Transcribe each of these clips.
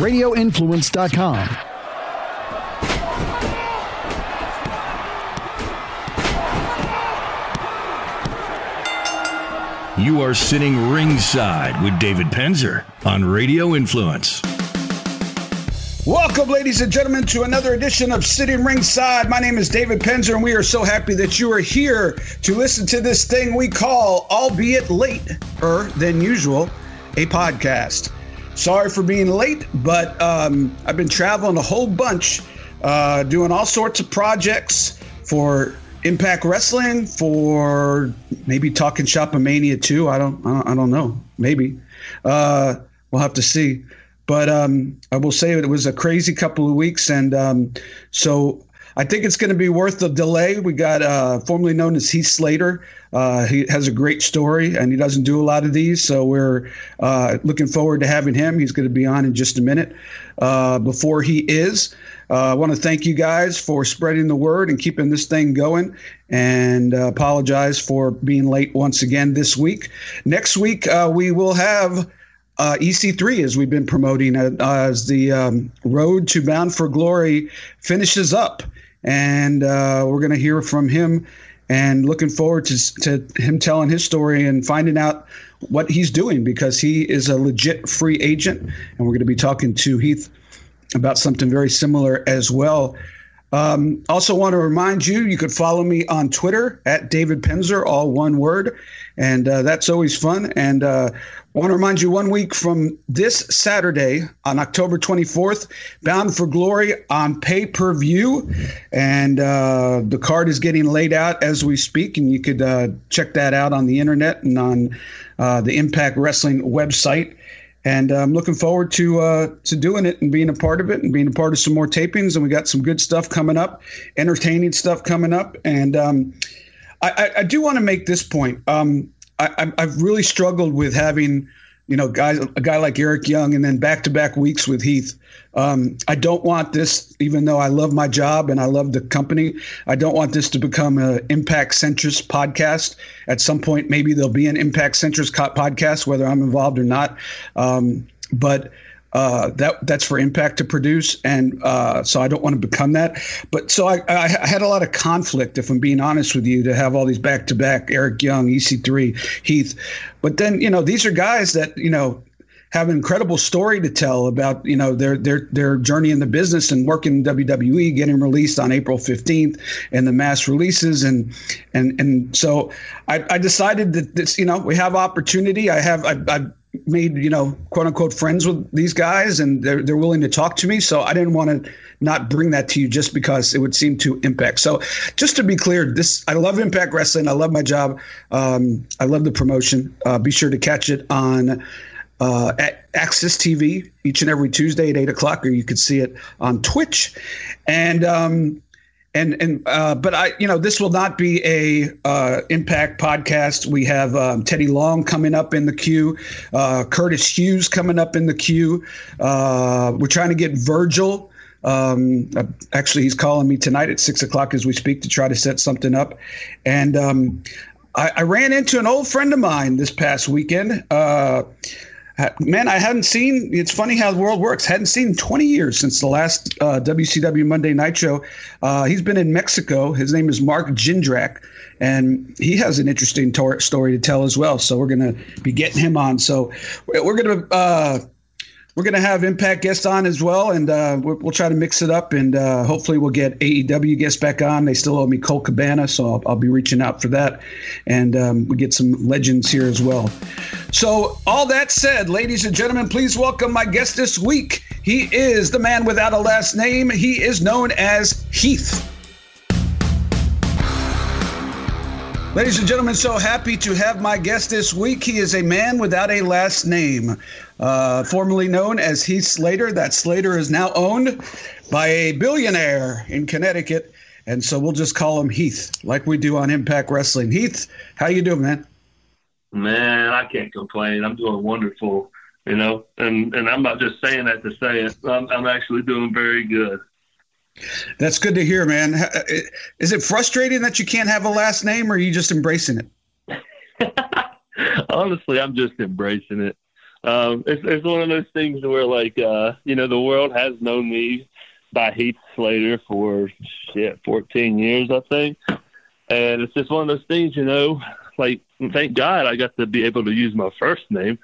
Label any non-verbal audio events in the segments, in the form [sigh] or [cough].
radioinfluence.com. You are sitting ringside with David Penzer on Radio Influence. Welcome, ladies and gentlemen, to another edition of Sitting Ringside. My name is David Penzer, and we are so happy that you are here to listen to this thing we call, albeit later than usual, a podcast. Sorry for being late, but um, I've been traveling a whole bunch, uh, doing all sorts of projects for Impact Wrestling, for maybe talking Shopomania too. I don't, I don't, I don't know. Maybe uh, we'll have to see. But um, I will say it was a crazy couple of weeks, and um, so I think it's going to be worth the delay. We got uh, formerly known as Heath Slater. Uh, he has a great story, and he doesn't do a lot of these, so we're uh, looking forward to having him. He's going to be on in just a minute. Uh, before he is, uh, I want to thank you guys for spreading the word and keeping this thing going, and uh, apologize for being late once again this week. Next week we will have uh, EC3 as we've been promoting uh, as the um, road to Bound for Glory finishes up. And uh, we're going to hear from him and looking forward to, to him telling his story and finding out what he's doing because he is a legit free agent. And we're going to be talking to Heath about something very similar as well. Um, also, want to remind you you could follow me on Twitter at David Penzer, all one word, and uh, that's always fun. And uh, want to remind you one week from this Saturday on October 24th, Bound for Glory on pay per view. And uh, the card is getting laid out as we speak. And you could uh, check that out on the internet and on uh, the Impact Wrestling website. And I'm looking forward to uh, to doing it and being a part of it and being a part of some more tapings. And we got some good stuff coming up, entertaining stuff coming up. And um, I, I, I, do want to make this point. Um, I, I've really struggled with having, you know, guys, a guy like Eric Young, and then back to back weeks with Heath. Um, I don't want this, even though I love my job and I love the company. I don't want this to become an impact centrist podcast. At some point, maybe there'll be an impact centrist podcast, whether I'm involved or not. Um, but uh, that that's for Impact to produce, and uh, so I don't want to become that. But so I, I, had a lot of conflict, if I'm being honest with you, to have all these back to back Eric Young, EC3, Heath. But then you know these are guys that you know have an incredible story to tell about you know their their their journey in the business and working in WWE, getting released on April 15th, and the mass releases and and and so I, I decided that this you know we have opportunity. I have I, I made you know quote unquote friends with these guys and they're, they're willing to talk to me. So i didn't want to not bring that to you just because it would seem to impact. So just to be clear this i love impact wrestling. I love my job. Um, i love the promotion. Uh, be sure to catch it on uh, at AXS TV each and every Tuesday at eight o'clock, or you can see it on Twitch. And um, and and uh, but I you know this will not be a uh, impact podcast. We have um, Teddy Long coming up in the queue, uh, Curtis Hughes coming up in the queue. Uh, we're trying to get Virgil. Um, uh, actually, he's calling me tonight at six o'clock as we speak to try to set something up. And um, I, I, ran into an old friend of mine this past weekend. Man, I hadn't seen. It's funny how the world works. Hadn't seen 20 years since the last uh, WCW Monday Night Show. Uh, he's been in Mexico. His name is Mark Jindrak, and he has an interesting tor- story to tell as well. So we're to be getting him on. So we're to. Uh, we're going to have Impact guests on as well, and uh, we'll, try to mix it up, and uh, hopefully we'll get AEW guests back on. They still owe me Colt Cabana, so I'll, I'll be reaching out for that, and um, we get some legends here as well. So, all that said, ladies and gentlemen, please welcome my guest this week. He is the man without a last name. He is known as Heath. Ladies and gentlemen, so happy to have my guest this week. He is a man without a last name, uh, formerly known as Heath Slater. That Slater is now owned by a billionaire in Connecticut, and so we'll just call him Heath, like we do on Impact Wrestling. Heath, how you doing, man? Man, I can't complain. I'm doing wonderful, you know, and and I'm not just saying that to say it. I'm, I'm actually doing very good. That's good to hear, man. Uh, is it frustrating that you can't have a last name, or are you just embracing it? [laughs] Honestly, I'm just embracing it. Um, it's, it's one of those things where, like, uh, you know, the world has known me by Heath Slater for shit 14 years, I think. And it's just one of those things, you know, like, thank God I got to be able to use my first name.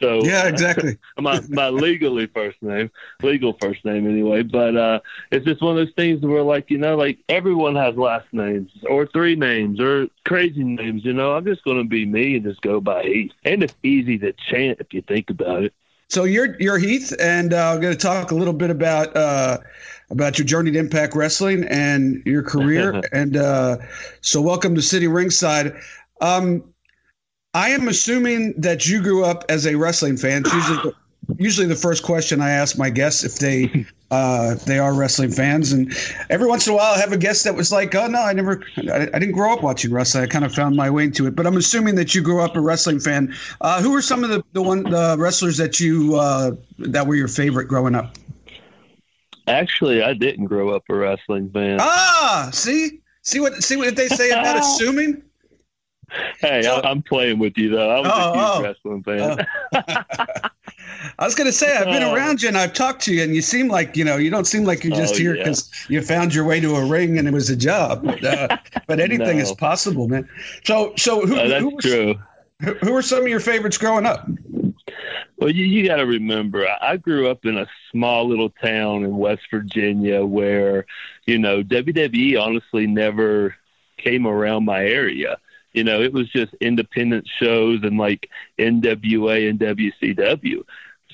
So yeah, exactly. [laughs] my my legally first name, legal first name anyway. But uh, it's just one of those things where, like, you know, like everyone has last names or three names or crazy names. You know, I'm just going to be me and just go by Heath, and it's easy to chant if you think about it. So you're you're Heath, and uh, I'm going to talk a little bit about uh, about your journey to Impact Wrestling and your career. [laughs] and uh, so, welcome to Sitting Ringside. Um, I am assuming that you grew up as a wrestling fan. It's usually, the, usually the first question I ask my guests if they uh, they are wrestling fans, and every once in a while I have a guest that was like, "Oh no, I never, I, I didn't grow up watching wrestling. I kind of found my way into it." But I'm assuming that you grew up a wrestling fan. Uh, who were some of the the one the wrestlers that you uh, that were your favorite growing up? Actually, I didn't grow up a wrestling fan. Ah, see, see what see what they say about [laughs] assuming. [laughs] Hey, so, I'm playing with you though. I was oh, a huge oh, wrestling fan. Oh. [laughs] I was going to say I've been oh. around you and I've talked to you, and you seem like you know you don't seem like you're just oh, here because yeah. you found your way to a ring and it was a job. Uh, [laughs] but anything no. is possible, man. So, so who? Uh, that's who true. Who, who were some of your favorites growing up? Well, you, you got to remember, I grew up in a small little town in West Virginia where, you know, WWE honestly never came around my area. You know, it was just independent shows and like NWA and WCW.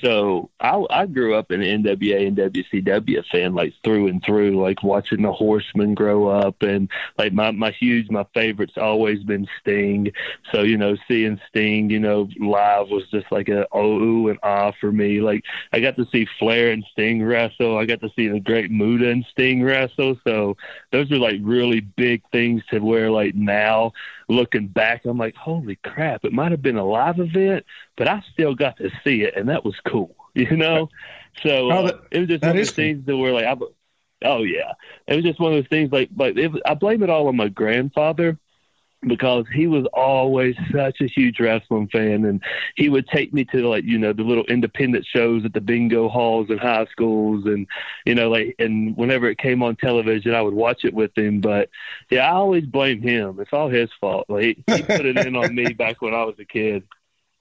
So I, I grew up an NWA and WCW fan, like through and through, like watching the Horsemen grow up, and like my my huge my favorite's always been Sting. So you know, seeing Sting, you know, live was just like a oh and ah for me. Like I got to see Flair and Sting wrestle. I got to see the Great Muta and Sting wrestle. So those are like really big things to where like now looking back, I'm like, holy crap, it might have been a live event, but I still got to see it, and that was cool, [laughs] you know. So oh, uh, it was just one of those cool. things that were like, I, oh yeah, it was just one of those things like, like it, I blame it all on my grandfather because he was always such a huge wrestling fan and he would take me to like you know the little independent shows at the bingo halls and high schools and you know like and whenever it came on television I would watch it with him. But yeah I always blame him. It's all his fault. Like he, he put it in on me [laughs] back when I was a kid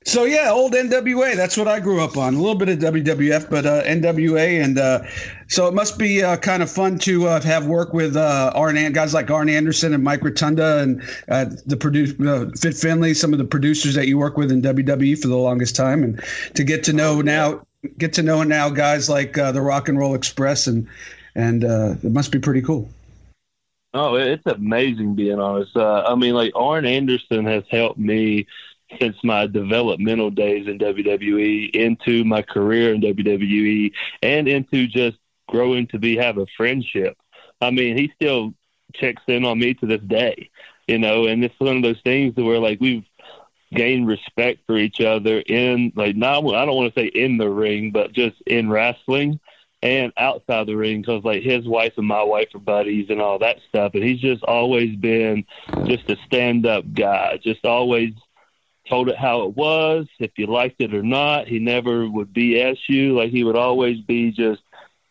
so yeah, old NWA. That's what I grew up on. A little bit of WWF, but uh, NWA, and uh, so it must be uh, kind of fun to uh, have work with uh, Arn guys like Arn Anderson and Mike Rotunda and uh, the produce Fit Finlay, some of the producers that you work with in WWE for the longest time, and to get to know now, get to know now guys like the Rock and Roll Express, and and it must be pretty cool. Oh, it's amazing being honest. I mean, like Arn Anderson has helped me since my developmental days in WWE into my career in WWE and into just growing to be have a friendship. I mean, he still checks in on me to this day, you know, and it's one of those things where like we've gained respect for each other in like not I don't want to say in the ring, but just in wrestling and outside the ring because like his wife and my wife are buddies and all that stuff and he's just always been just a stand up guy just always told it how it was, if you liked it or not. He never would BS you. Like he would always be just,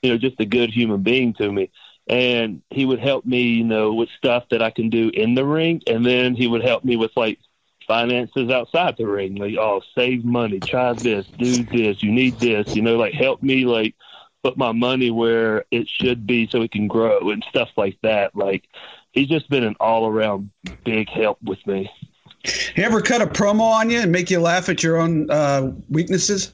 you know, just a good human being to me. And he would help me, you know, with stuff that I can do in the ring. And then he would help me with like finances outside the ring. Like, oh, save money, try this, do this, you need this, you know, like help me like put my money where it should be so it can grow and stuff like that. Like he's just been an all around big help with me. He ever cut a promo on you and make you laugh at your own uh, weaknesses?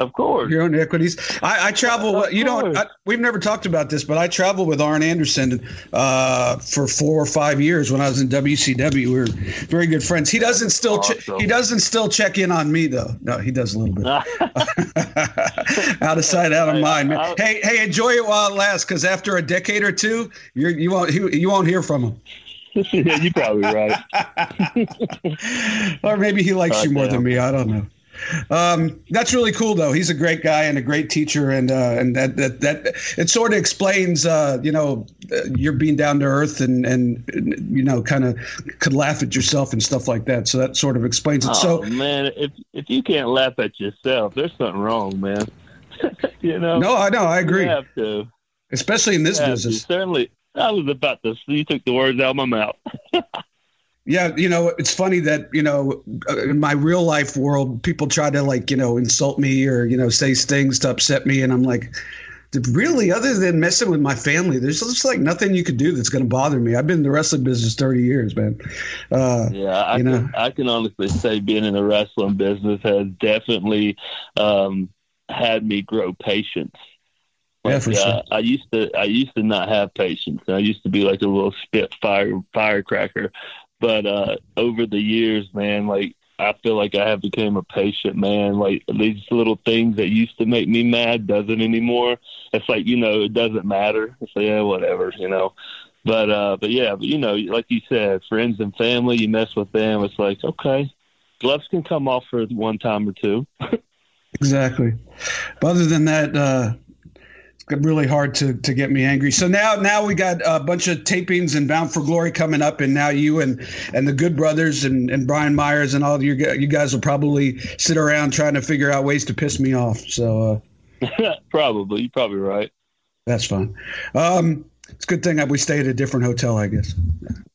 Of course. Your own equities. I, I travel. Of you know, I, we've never talked about this, but I traveled with Arn Anderson uh, for four or five years when I was in WCW. We were very good friends. He doesn't still. Awesome. he doesn't still check in on me though. No, he does a little bit. [laughs] out of sight, out of mind. Man. Hey, hey, enjoy it while it lasts, because after a decade or two, you're, you won't you won't hear from him. [laughs] yeah, you're probably right. or maybe he likes you more than me. I don't know. Um, that's really cool, though. He's a great guy and a great teacher, and uh, and that that that it sort of explains, uh, you know, you're being down to earth and and you know, kind of could laugh at yourself and stuff like that. So that sort of explains it. Oh, so man, if if you can't laugh at yourself, there's something wrong, man. [laughs] you know. No, I know. I agree. You have to, especially in this business. To. Certainly, I was about to. You took the words out of my mouth. [laughs] Yeah, you know, it's funny that, you know, in my real life world, people try to like, you know, insult me or, you know, say things to upset me. And I'm like, really, other than messing with my family, there's just like nothing you could do that's going to bother me. I've been in the wrestling business 30 years, man. Uh, yeah, I, you know. can, I can honestly say being in the wrestling business has definitely um, had me grow patience. Like, yeah, sure. Uh, I used to I used to not have patience. I used to be like a little spit fire firecracker. But uh, over the years, man, like I feel like I have become a patient man. Like these little things that used to make me mad doesn't anymore. It's like you know it doesn't matter. It's like yeah, whatever, you know. But uh, but yeah, but you know, like you said, friends and family, you mess with them. It's like okay, gloves can come off for one time or two. [laughs] exactly. But other than that, uh, really hard to to get me angry. So now now we got a bunch of tapings and Bound for Glory coming up, and now you and and the Good Brothers and and Brian Myers and all you you guys will probably sit around trying to figure out ways to piss me off. So uh, [laughs] probably you're probably right. That's fine. Um, it's a good thing that we stay at a different hotel, I guess.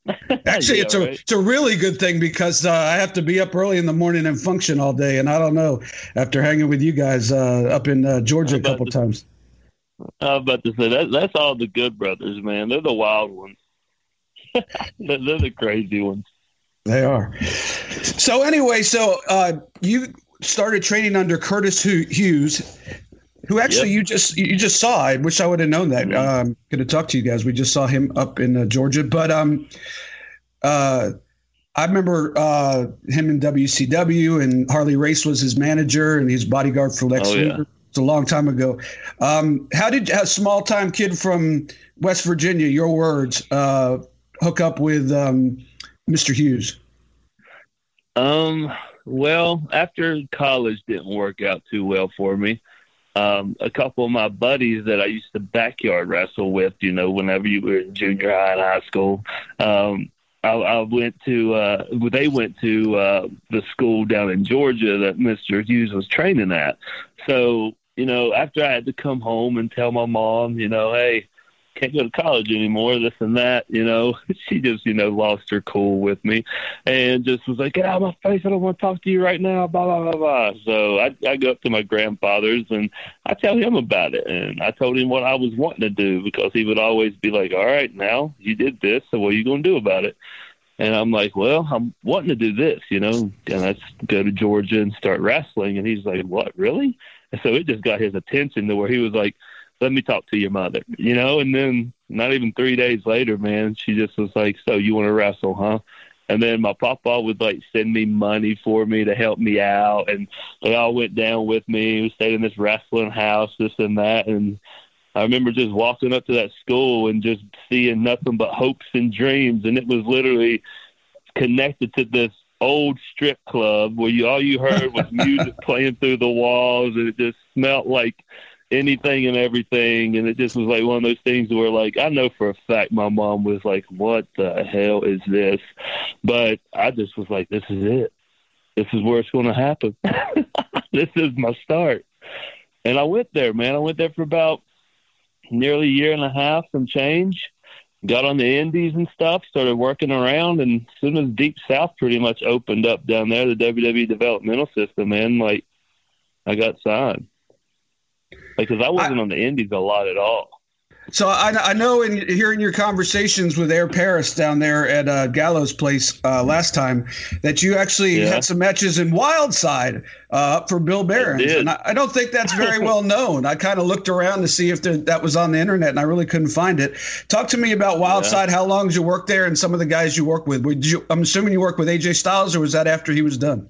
[laughs] Actually, yeah, it's a right. it's a really good thing because uh, I have to be up early in the morning and function all day, and I don't know after hanging with you guys uh, up in uh, Georgia a couple times. I was about to say that that's all the good brothers, man. They're the wild ones. [laughs] they're, they're, the crazy ones. They are. So anyway, so uh, you started training under Curtis Hughes, who actually yep. you just you just saw. I wish I would have known that. Mm-hmm. Um, could have talked to you guys. We just saw him up in uh, Georgia, but um, uh, I remember uh, him in WCW, and Harley Race was his manager, and his bodyguard for Lex oh, Luger. Yeah. It's a long time ago. Um, how did a small time kid from West Virginia, your words, uh, hook up with um, Mr. Hughes? Um, well, after college didn't work out too well for me. Um, a couple of my buddies that I used to backyard wrestle with, you know, whenever you were in junior high and high school, um, I, I went to uh, they went to uh, the school down in Georgia that Mr. Hughes was training at. So you know, after I had to come home and tell my mom, you know, hey, can't go to college anymore, this and that, you know, [laughs] she just, you know, lost her cool with me and just was like, get out of my face. I don't want to talk to you right now, blah, blah, blah, blah. So I, I go up to my grandfather's and I tell him about it. And I told him what I was wanting to do because he would always be like, all right, now you did this. So what are you going to do about it? And I'm like, well, I'm wanting to do this, you know, and let's go to Georgia and start wrestling. And he's like, what, really? And so it just got his attention to where he was like, let me talk to your mother, you know? And then not even three days later, man, she just was like, so you want to wrestle, huh? And then my papa would like send me money for me to help me out. And they all went down with me. We stayed in this wrestling house, this and that. And I remember just walking up to that school and just seeing nothing but hopes and dreams. And it was literally connected to this old strip club where you all you heard was [laughs] music playing through the walls and it just smelled like anything and everything and it just was like one of those things where like I know for a fact my mom was like, What the hell is this? But I just was like, This is it. This is where it's gonna happen. [laughs] this is my start. And I went there, man. I went there for about nearly a year and a half, some change got on the indies and stuff, started working around, and as soon as Deep South pretty much opened up down there, the WWE developmental system, man, like I got signed because I wasn't I, on the indies a lot at all. So I, I know in hearing your conversations with Air Paris down there at uh, Gallows Place uh, last time that you actually yeah. had some matches in Wildside uh, for Bill Behrens, and I, I, don't think that's very [laughs] well known. I kind of looked around to see if there, that was on the internet, and I really couldn't find it. Talk to me about Wildside. Yeah. How long did you work there, and some of the guys you work with? You, I'm assuming you worked with AJ Styles, or was that after he was done?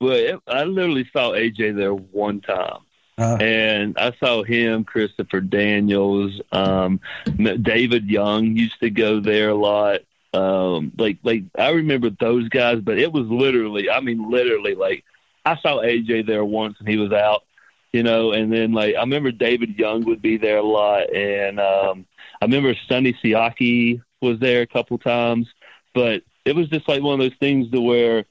Well, I literally saw AJ there one time. Uh, and I saw him, Christopher Daniels, um, David Young used to go there a lot. Um, like, like I remember those guys, but it was literally, I mean, literally like I saw AJ there once and he was out, you know, and then like I remember David Young would be there a lot, and um, I remember Sonny Siaki was there a couple times, but it was just like one of those things to where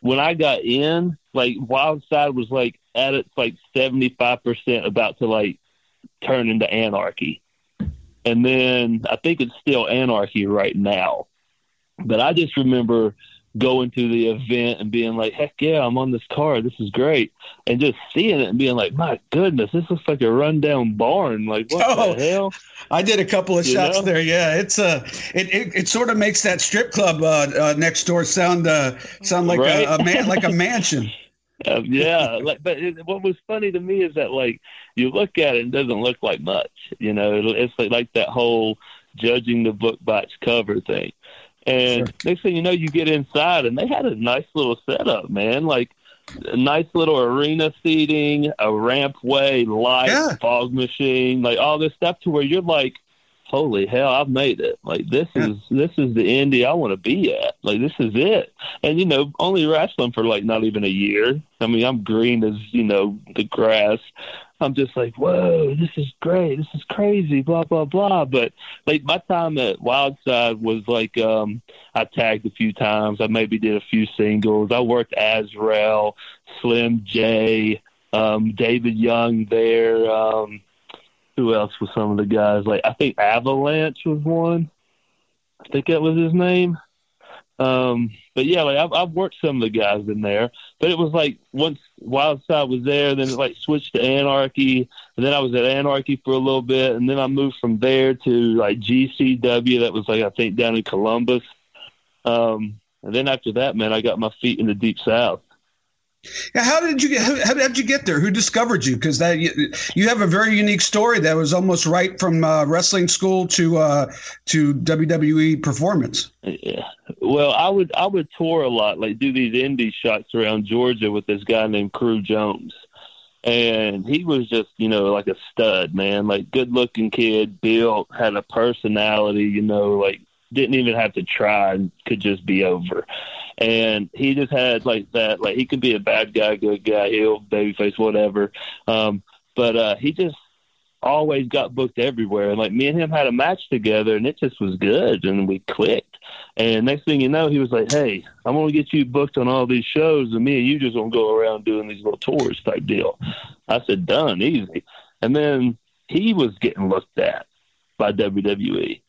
when I got in, like Wildside was like at its like seventy five percent about to like turn into anarchy. And then I think it's still anarchy right now. But I just remember going to the event and being like, heck yeah, I'm on this car. This is great. And just seeing it and being like, my goodness, this looks like a rundown barn. Like, what [laughs] oh, the hell? I did a couple of you shots know? there. Yeah. It's uh, it, it, it, sort of makes that strip club uh, uh, next door sound uh, sound like right? a, a man, like a mansion. [laughs] Uh, yeah, like, but it, what was funny to me is that like you look at it, and it doesn't look like much. You know, it's like, like that whole judging the book by its cover thing. And sure. next thing you know, you get inside, and they had a nice little setup, man. Like a nice little arena seating, a rampway, light, yeah. fog machine, like all this stuff to where you're like, holy hell, I've made it. Like this yeah. is this is the indie I want to be at. Like this is it. And you know, only wrestling for like not even a year. I mean, I'm green as you know the grass. I'm just like, whoa, this is great. This is crazy. Blah blah blah. But like my time at Wildside was like, um, I tagged a few times. I maybe did a few singles. I worked Azrael, Slim J, um, David Young there. Um, who else was some of the guys? Like I think Avalanche was one. I think that was his name. Um, but yeah, like I've, I've worked some of the guys in there, but it was like once Wildside was there, then it like switched to Anarchy, and then I was at Anarchy for a little bit, and then I moved from there to like GCW. That was like I think down in Columbus. Um, and then after that, man, I got my feet in the deep south. Yeah, how did you get? How did you get there? Who discovered you? Because that you, you, have a very unique story that was almost right from uh, wrestling school to uh, to WWE performance. Yeah, well, I would I would tour a lot, like do these indie shots around Georgia with this guy named Crew Jones, and he was just you know like a stud man, like good looking kid, built, had a personality, you know, like didn't even have to try and could just be over and he just had like that. Like he could be a bad guy, good guy, heel, babyface, whatever. Um, but uh, he just always got booked everywhere. And like me and him had a match together, and it just was good, and we clicked. And next thing you know, he was like, "Hey, I'm gonna get you booked on all these shows, and me and you just gonna go around doing these little tours type deal." I said, "Done, easy." And then he was getting looked at by WWE.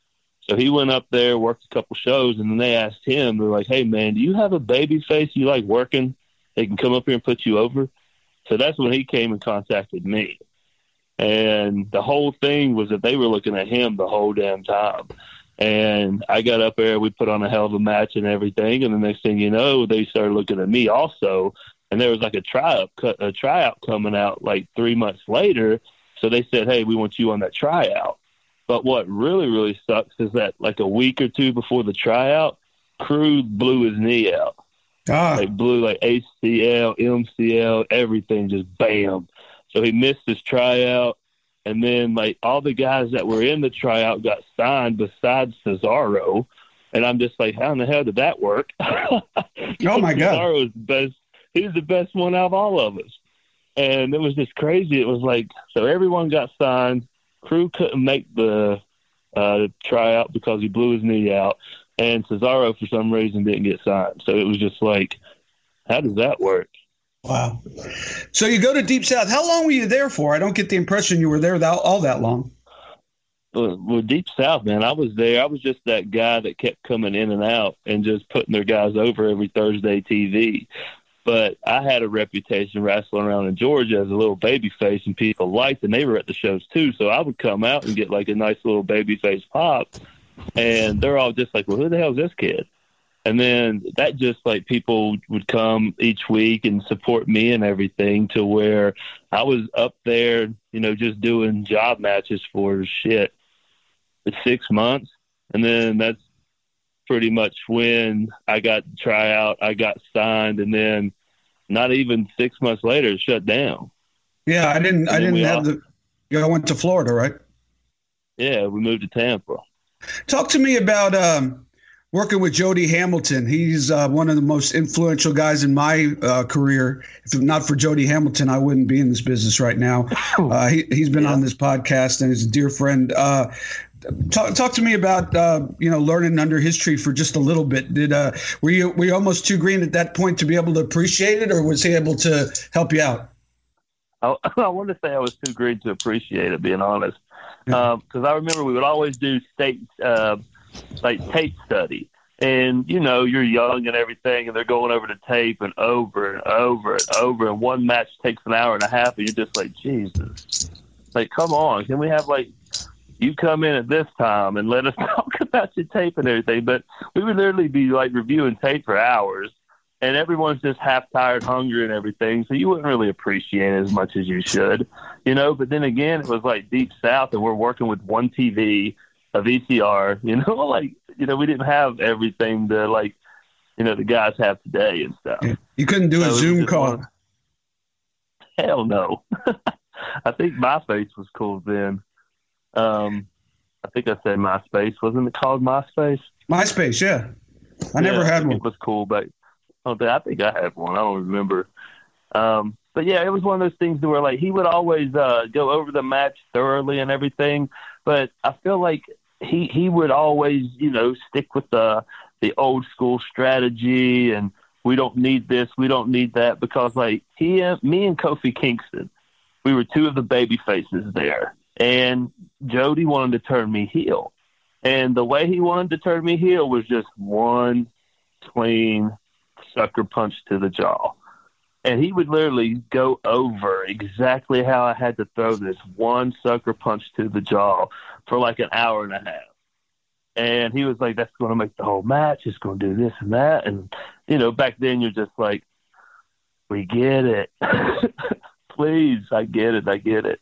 So he went up there, worked a couple shows, and then they asked him, they're like, "Hey man, do you have a baby face you like working? They can come up here and put you over." So that's when he came and contacted me. And the whole thing was that they were looking at him the whole damn time. And I got up there, we put on a hell of a match and everything. And the next thing you know, they started looking at me also. And there was like a tryout, a tryout coming out like three months later. So they said, "Hey, we want you on that tryout." But what really, really sucks is that like a week or two before the tryout, Crew blew his knee out. Ah. Like blew like ACL, MCL, everything just bam. So he missed his tryout. And then like all the guys that were in the tryout got signed besides Cesaro. And I'm just like, how in the hell did that work? [laughs] oh my God. Cesaro's the best. He's the best one out of all of us. And it was just crazy. It was like, so everyone got signed. Crew couldn't make the uh, tryout because he blew his knee out, and Cesaro for some reason didn't get signed. So it was just like, how does that work? Wow. So you go to Deep South. How long were you there for? I don't get the impression you were there that, all that long. Well, Deep South, man, I was there. I was just that guy that kept coming in and out and just putting their guys over every Thursday TV. But I had a reputation wrestling around in Georgia as a little baby face, and people liked, and they were at the shows too. So I would come out and get like a nice little baby face pop, and they're all just like, "Well, who the hell is this kid?" And then that just like people would come each week and support me and everything to where I was up there, you know, just doing job matches for shit six months. And then that's pretty much when I got to try out, I got signed, and then not even six months later, it shut down. Yeah, I didn't. I didn't have all, the. You know, went to Florida, right? Yeah, we moved to Tampa. Talk to me about um, working with Jody Hamilton. He's uh, one of the most influential guys in my uh, career. If not for Jody Hamilton, I wouldn't be in this business right now. [laughs] Uh, he, has been yeah. on this podcast and he's a dear friend. Uh, talk, talk to me about uh, you know learning under his tree for just a little bit. Did uh, were you were you almost too green at that point to be able to appreciate it, or was he able to help you out? I, [laughs] I want to say I was too green to appreciate it, being honest, because um, I remember we would always do state uh, like tape study. And you know you're young and everything, and they're going over the tape and over and over and over, and one match takes an hour and a half, and you're just like, Jesus, like come on, can we have like you come in at this time and let us [laughs] talk about your tape and everything. But we would literally be like reviewing tape for hours, and everyone's just half tired, hungry, and everything. So you wouldn't really appreciate it as much as you should, you know. But then again, it was like deep south, and we're working with one TV, a VCR, you know, [laughs] like you know, we didn't have everything to like, you know, the guys have today and stuff. You couldn't do so a Zoom call. One, hell no. [laughs] I think MySpace was cool then. Um, I think I said MySpace. Wasn't it called MySpace? MySpace, yeah. I yeah, never had one. It was cool, but oh, I think I had one. I don't remember. Um, but yeah, it was one of those things where like he would always uh, go over the match thoroughly and everything. But I feel like he he would always you know stick with the the old school strategy and we don't need this, we don't need that because like he, me and Kofi Kingston, we were two of the baby faces there, and Jody wanted to turn me heel. And the way he wanted to turn me heel was just one clean sucker punch to the jaw. And he would literally go over exactly how I had to throw this one sucker punch to the jaw for like an hour and a half. And he was like, that's going to make the whole match. It's going to do this and that. And, you know, back then you're just like, we get it. [laughs] Please, I get it. I get it.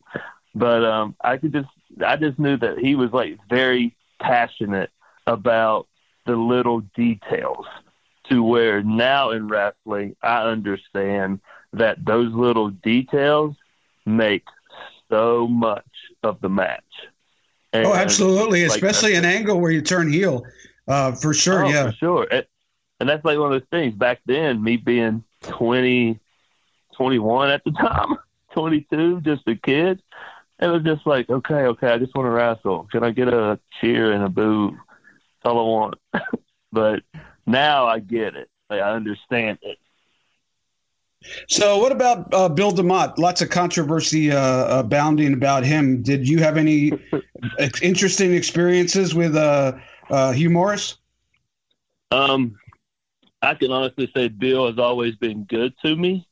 But um, I could just I just knew that he was like very passionate about the little details to where now in wrestling I understand that those little details make so much of the match. And oh, absolutely, like, especially an angle where you turn heel. Uh, for sure, oh, yeah, for sure. And, and that's like one of those things. Back then, me being 20, 21 at the [laughs] time, 22, just a kid, it was just like, okay, okay, I just want to wrestle. Can I get a cheer and a boo? That's all I want. [laughs] but now I get it. Like, I understand it. So, what about uh, Bill DeMott? Lots of controversy uh, abounding about him. Did you have any [laughs] interesting experiences with uh, uh, Hugh Morris? Um, I can honestly say Bill has always been good to me.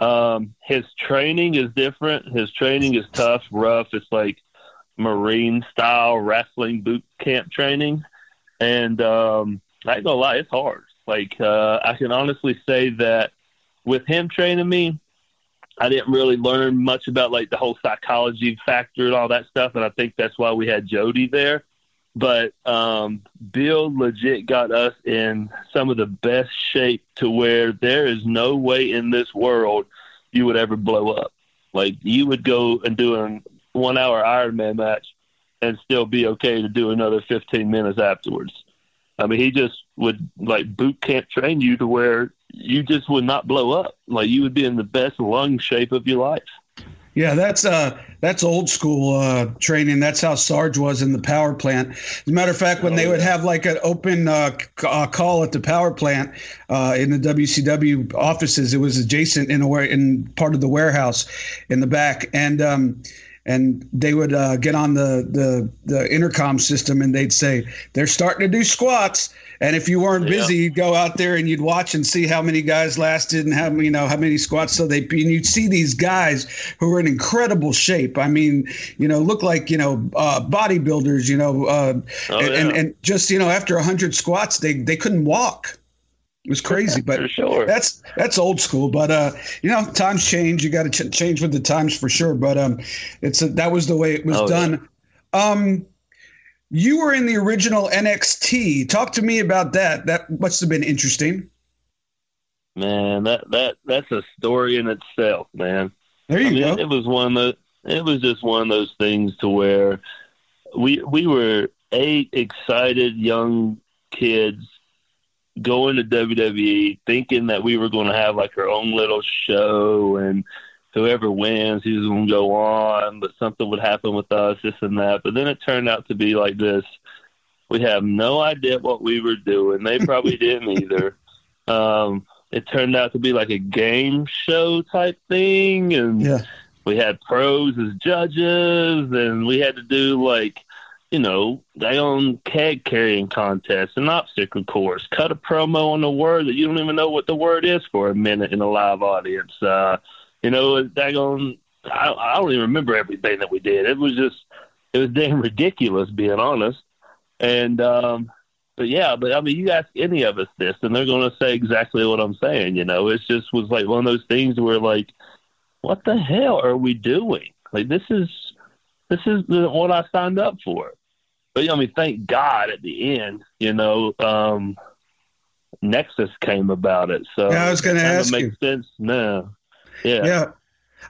Um, his training is different. His training is tough, rough. It's like Marine style wrestling boot camp training. And um, I ain't gonna lie, it's hard. Like uh, I can honestly say that with him training me, I didn't really learn much about like the whole psychology factor and all that stuff. And I think that's why we had Jody there. But um, Bill legit got us in some of the best shape to where there is no way in this world you would ever blow up. Like you would go and do a one hour Ironman match and still be okay to do another 15 minutes afterwards. I mean, he just would like boot camp train you to where you just would not blow up. Like you would be in the best lung shape of your life. Yeah, that's uh that's old school uh, training. That's how Sarge was in the power plant. As a matter of fact, when oh, they would have like an open uh, c- uh, call at the power plant uh, in the WCW offices, it was adjacent in a way in part of the warehouse in the back, and um, and they would uh, get on the, the the intercom system and they'd say they're starting to do squats and if you weren't busy, yeah. you'd go out there and you'd watch and see how many guys lasted and how you know how many squats. So they and you'd see these guys who were in incredible shape. I mean, you know, look like you know uh, bodybuilders. You know, uh, oh, and, yeah. and, and just you know after hundred squats, they they couldn't walk. It was crazy, but [laughs] sure. that's that's old school. But uh, you know, times change. You got to ch- change with the times for sure. But um, it's a, that was the way it was oh, done. Yeah. Um, you were in the original NXT. Talk to me about that. That must have been interesting. Man, that that that's a story in itself, man. There you I mean, go. It was one of the, it was just one of those things to where we we were eight excited young kids going to WWE thinking that we were going to have like our own little show and whoever wins, he was going to go on, but something would happen with us, this and that. But then it turned out to be like this. We have no idea what we were doing. They probably [laughs] didn't either. Um, it turned out to be like a game show type thing, and Yeah. we had pros as judges, and we had to do like, you know, their own keg carrying contest, an obstacle course, cut a promo on a word that you don't even know what the word is for a minute in a live audience. Uh, you know, daggone, I, I don't even remember everything that we did. It was just, it was damn ridiculous, being honest. And, um, but yeah, but I mean, you ask any of us this, and they're going to say exactly what I'm saying. You know, it just was like one of those things where, like, what the hell are we doing? Like, this is this is the, what I signed up for. But I mean, thank God at the end, you know, um, Nexus came about it. So Yeah, I was gonna it kinda ask makes sense now. Yeah. Yeah.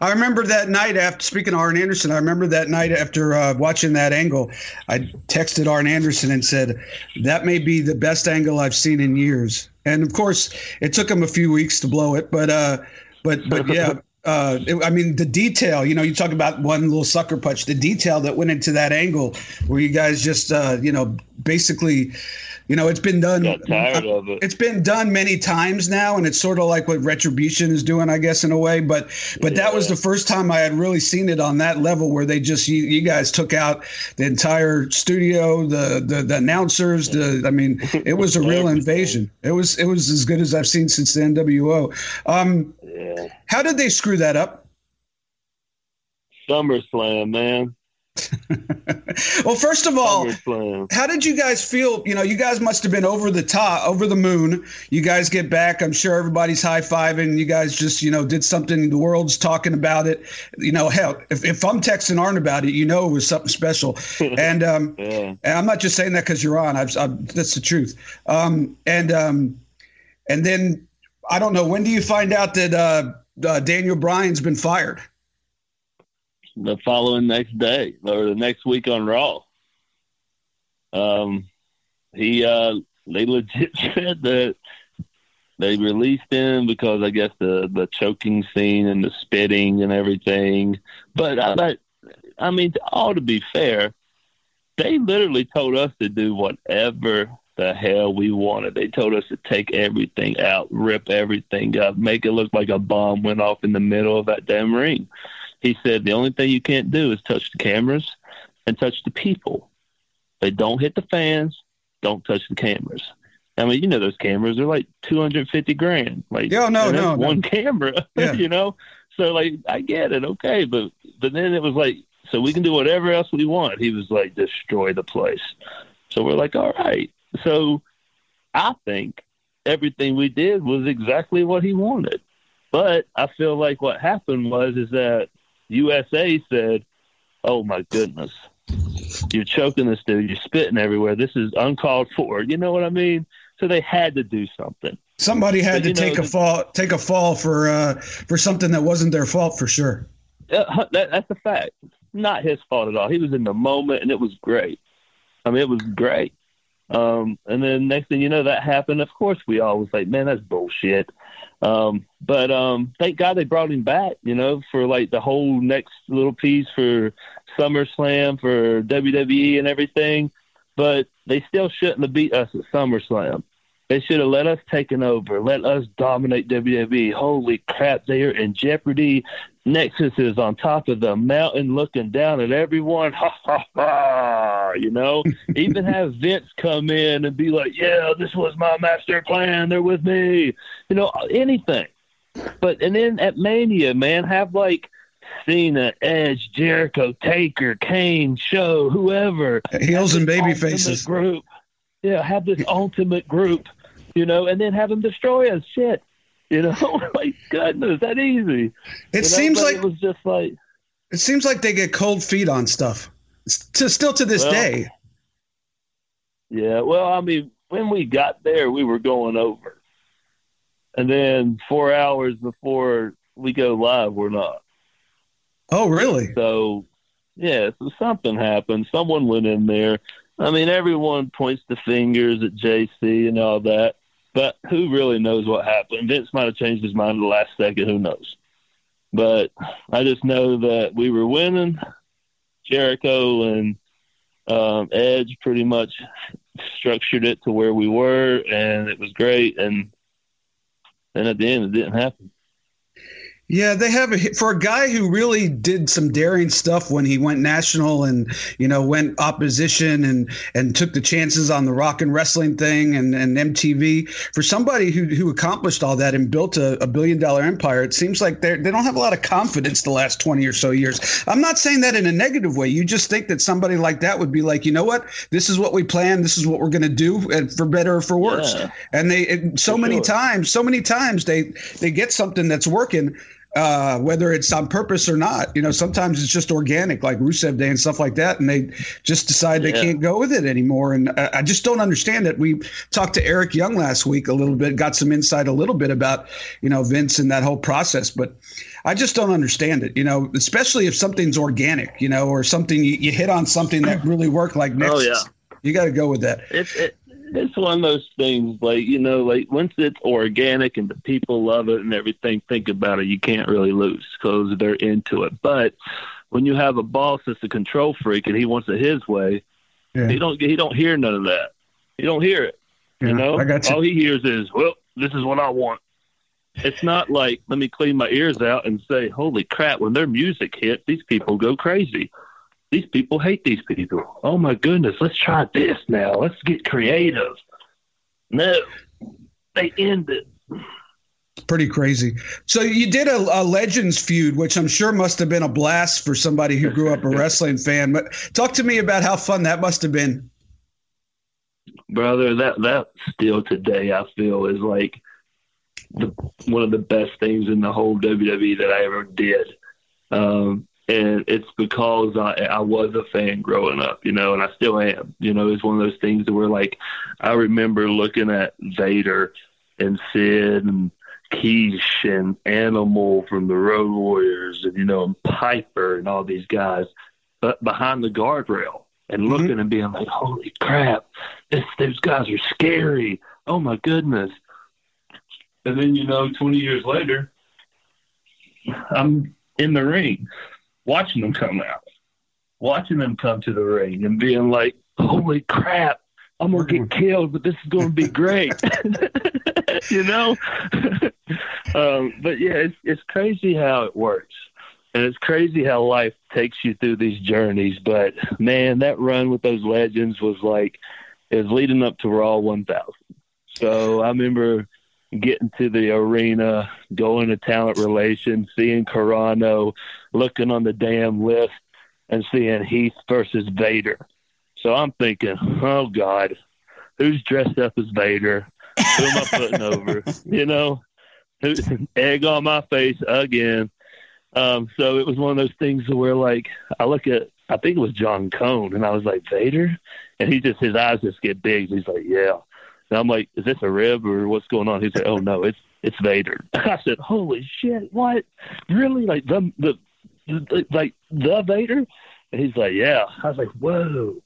I remember that night after speaking to Arn Anderson. I remember that night after uh, watching that angle. I texted Arn Anderson and said, "That may be the best angle I've seen in years." And of course, it took him a few weeks to blow it, but uh, but but yeah. [laughs] Uh, it, I mean, the detail, you know, you talk about one little sucker punch, the detail that went into that angle where you guys just, uh, you know, basically, you know, it's been done. Got tired of it. It's been done many times now, and it's sort of like what Retribution is doing, I guess, in a way. But but that was the first time I had really seen it on that level where they just you, you guys took out the entire studio, the the, the announcers. The I mean, it was a real invasion. It was it was as good as I've seen since the NWO. Um, Yeah. how did they screw that up? SummerSlam, man. [laughs] Well, first of all, how did you guys feel? You know, you guys must have been over the top, over the moon. You guys get back. I'm sure everybody's high fiving. You guys just, you know, did something. The world's talking about it. You know, hell, if, if I'm texting Arn about it, you know, it was something special. [laughs] and um, Yeah. and I'm not just saying that because you're on. I've, I've, that's the truth. Um, and um, and then I don't know. When do you find out that uh, uh, Daniel Bryan's been fired? The following next day or the next week on Raw. Um, he uh, they legit [laughs] said that they released him because I guess the the choking scene and the spitting and everything. But I, but, I mean, all to be fair, they literally told us to do whatever the hell we wanted. They told us to take everything out, rip everything up, make it look like a bomb went off in the middle of that damn ring. He said the only thing you can't do is touch the cameras and touch the people. They don't hit the fans, don't touch the cameras. I mean, you know those cameras are like two hundred fifty grand. Like, Yeah, no, no, no. one camera. [laughs] Yeah. you know, so like I get it, okay, but but then it was like, so we can do whatever else we want. He was like, destroy the place. So we're like, all right. So I think everything we did was exactly what he wanted. But I feel like what happened was is that USA said, "Oh my goodness, you're choking this dude, you're spitting everywhere. This is uncalled for." You know what I mean? So they had to do something. Somebody had But, to you know, take a fall, take a fall for uh, for something that wasn't their fault for sure. Uh, that, that's a fact. Not his fault at all. He was in the moment, and it was great. I mean, it was great. Um, and then next thing you know, that happened. Of course, we all was like, "Man, that's bullshit." Um, but um, thank God they brought him back. You know, for like the whole next little piece for SummerSlam for WWE and everything. But they still shouldn't have beat us at SummerSlam. They should have let us take over, let us dominate WWE. Holy crap, they are in jeopardy. Nexus is on top of the mountain looking down at everyone. [laughs] Ha ha ha. You know, [laughs] even have Vince come in and be like, yeah, this was my master plan. They're with me. You know, anything. But, and then at Mania, man, have like Cena, Edge, Jericho, Taker, Kane, Show, whoever Heels and baby faces. group. Yeah, have this ultimate group, you know, and then have them destroy us. Shit, [laughs] you know, [laughs] oh my goodness, that easy. It You know, seems like it was just like it seems like they get cold feet on stuff. To still to this Well, day. Yeah, well, I mean, when we got there, we were going over, and then four hours before we go live, we're not. Oh, really? So, yeah, so something happened. Someone went in there. I mean, everyone points the fingers at JC and all that, but who really knows what happened? Vince might have changed his mind at the last second. Who knows? But I just know that we were winning. Jericho and um, Edge pretty much structured it to where we were, and it was great. And then at the end, it didn't happen. Yeah, they have a for a guy who really did some daring stuff when he went national and you know went opposition and and took the chances on the rock and wrestling thing and, and MTV. For somebody who who accomplished all that and built a, a billion dollar empire, it seems like they they don't have a lot of confidence the last twenty or so years. I'm not saying that in a negative way. You just think that somebody like that would be like, you know what, this is what we plan, this is what we're going to do, and for better or for worse. Yeah, and they it, so many sure. times, so many times they they get something that's working uh, whether it's on purpose or not. You know, sometimes it's just organic, like Rusev Day and stuff like that, and they just decide they yeah. can't go with it anymore. And I, I, just don't understand it. We talked to Eric Young last week a little bit, got some insight a little bit about you know Vince and that whole process, but. I just don't understand it, you know, especially if something's organic, you know, or something you, you hit on something that [clears throat] really worked like next. Oh, yeah. You got to go with that. It, it, it's one of those things like you know like once it's organic and the people love it and everything think about it. You can't really lose because they're into it. But when you have a boss that's a control freak and he wants it his way yeah. he don't he don't hear none of that. He don't hear it yeah, you know you. all he hears is well this is what i want. It's not like let me clean my ears out and say holy crap when their music hit these people go crazy these people hate these people. Oh my goodness, let's try this now. Let's get creative. No, they end it. Pretty crazy. So you did a, a, Legends feud, which I'm sure must have been a blast for somebody who grew up a [laughs] wrestling fan. But talk to me about how fun that must have been. Brother, that that still today I feel is like the one of the best things in the whole WWE that I ever did. Um, and it's because I, I was a fan growing up, you know, and I still am. You know, it's one of those things that where like I remember looking at Vader and Sid and Keish and Animal from the Road Warriors and you know and Piper and all these guys, but behind the guardrail and mm-hmm. looking mm-hmm. and being like, "Holy crap, this, those guys are scary! Oh my goodness!" And then you know, twenty years later, I'm in the ring watching them come out, watching them come to the ring and being like, holy crap, I'm going to get killed, but this is going to be great. [laughs] you know? [laughs] um, but yeah, it's, it's crazy how it works. And it's crazy how life takes you through these journeys. But man, that run with those legends was like, it was leading up to Raw 1000. So I remember getting to the arena, going to talent relations, seeing Carrano, looking on the damn list, and seeing Heath versus Vader. So I'm thinking, oh God, who's dressed up as Vader? Who am I putting over? [laughs] You know, egg on my face again. Um, so it was one of those things where, like, I look at, I think it was John Cone, and I was like, Vader, and he just his eyes just get big. He's like, yeah. And I'm like, is this a rib or what's going on? He said, oh no, it's it's Vader. [laughs] I said, holy shit, what? Really? Like the, the like the Vader? And he's like, yeah. I was like, whoa.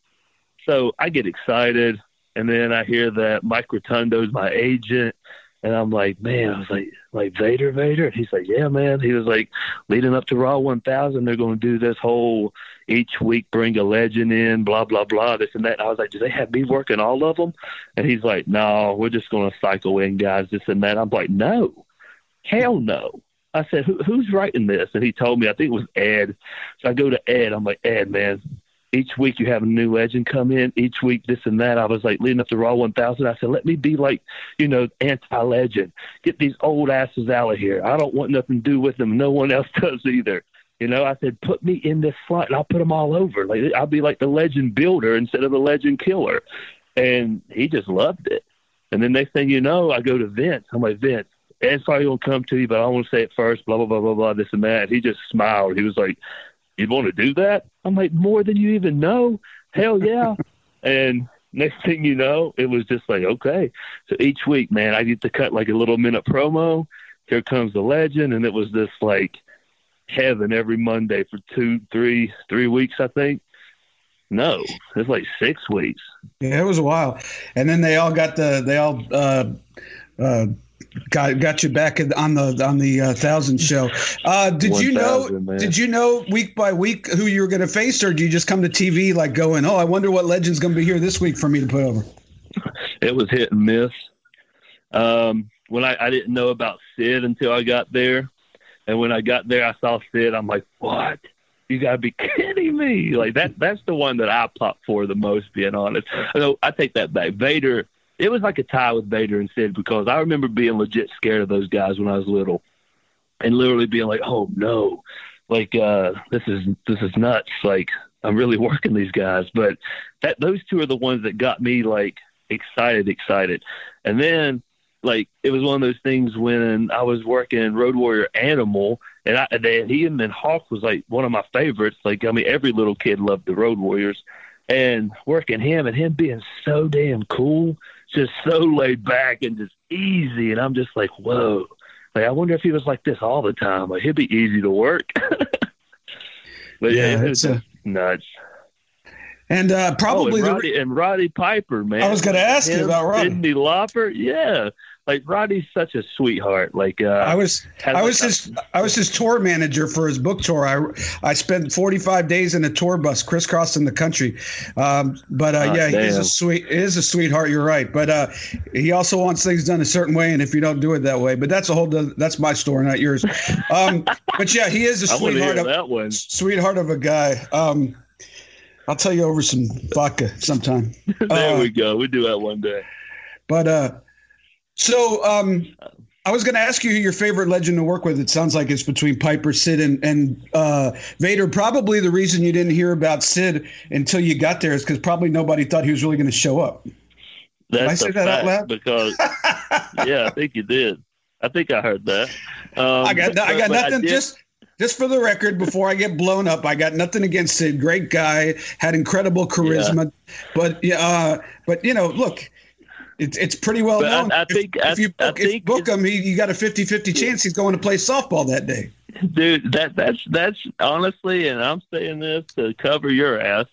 So I get excited, and then I hear that Mike Rotundo's my agent, and I'm like, man, I was like, like Vader, Vader. And he's like, yeah, man. He was like, leading up to Raw 1000, they're going to do this whole each week bring a legend in, blah blah blah, this and that. And I was like, do they have me working all of them? And he's like, no, we're just going to cycle in guys, this and that. I'm like, no, hell no. I said, Who, who's writing this? And he told me, I think it was Ed. So I go to Ed. I'm like, Ed, man, each week you have a new legend come in. Each week this and that. I was like leading up to Raw 1000. I said, let me be like, you know, anti-legend. Get these old asses out of here. I don't want nothing to do with them. No one else [laughs] does either. You know, I said, put me in this slot and I'll put them all over. Like I'll be like the legend builder instead of the legend killer. And he just loved it. And then next thing you know, I go to Vince. I'm like, Vince, Ed's probably gonna come to you, but I want to say it first. Blah blah blah blah blah. This and that. He just smiled. He was like, you'd want to do that? I'm like, more than you even know? Hell yeah. [laughs] and next thing you know, it was just like, okay. So each week, man, I get to cut like a little minute promo. Here comes the legend. And it was this like heaven every Monday for two, three, three weeks, I think. No, it's like six weeks. Yeah, it was a while, and then they all got the they all uh, uh, got got you back on the on the uh, thousand show. [laughs] Uh, did 1, you know? Man. Did you know week by week who you were going to face, or do you just come to TV like going, "Oh, I wonder what legend's going to be here this week for me to put over"? [laughs] It was hit and miss. Um, when I, I didn't know about Sid until I got there, and when I got there, I saw Sid. I'm like, "What? You gotta be [laughs] kidding me!" Like that. That's the one that I pop for the most. Being honest, I I take that back. Vader it was like a tie with Vader and Sid because I remember being legit scared of those guys when I was little, and literally being like, "Oh no, like uh, this is this is nuts!" Like I'm really [laughs] working these guys, but that those two are the ones that got me like excited, excited, and then like it was one of those things when I was working Road Warrior Animal, and I they, he and then Hawk was like one of my favorites. Like I mean, every little kid loved the Road Warriors, and working him and him being so damn cool just so laid back and just easy. And I'm just like, whoa. Like, I wonder if he was like this all the time. Like, he'd be easy to work. [laughs] but yeah, yeah it's a, nuts. And uh, probably oh, and, Roddy, the, and Roddy Piper, man. I was going to ask Him, you about Roddy. Cyndi Lauper, yeah like Roddy's such a sweetheart. Like uh, I was, I was his, I was his tour manager for his book tour. I, I spent 45 days in a tour bus crisscrossing the country. Um, but uh, oh, yeah, damn. he's a sweet, is a sweetheart. You're right. But uh, he also wants things done a certain way, and if you don't do it that way, but that's a whole, that's my story, not yours. Um, [laughs] but yeah, he is a sweetheart. Of, that one. Sweetheart of a guy. Um, I'll tell you over some vodka sometime. [laughs] there we uh, go. We do that one day. But uh, so um, I was going to ask you who your favorite legend to work with. It sounds like it's between Piper, Sid, and, and uh, Vader. Probably the reason you didn't hear about Sid until you got there is because probably nobody thought he was really going to show up. That's did I say that out loud? Because [laughs] yeah, I think you did. I think I heard that. Um, I got I got nothing. I just just for the record, before I get blown up, I got nothing against Sid. Great guy, had incredible charisma, yeah. but uh, but you know, look, it's it's pretty well but known. I, I think if, if you book, if you book him, he, you got a 50-50 chance he's going to play softball that day. Dude, that that's that's honestly, and I'm saying this to cover your ass.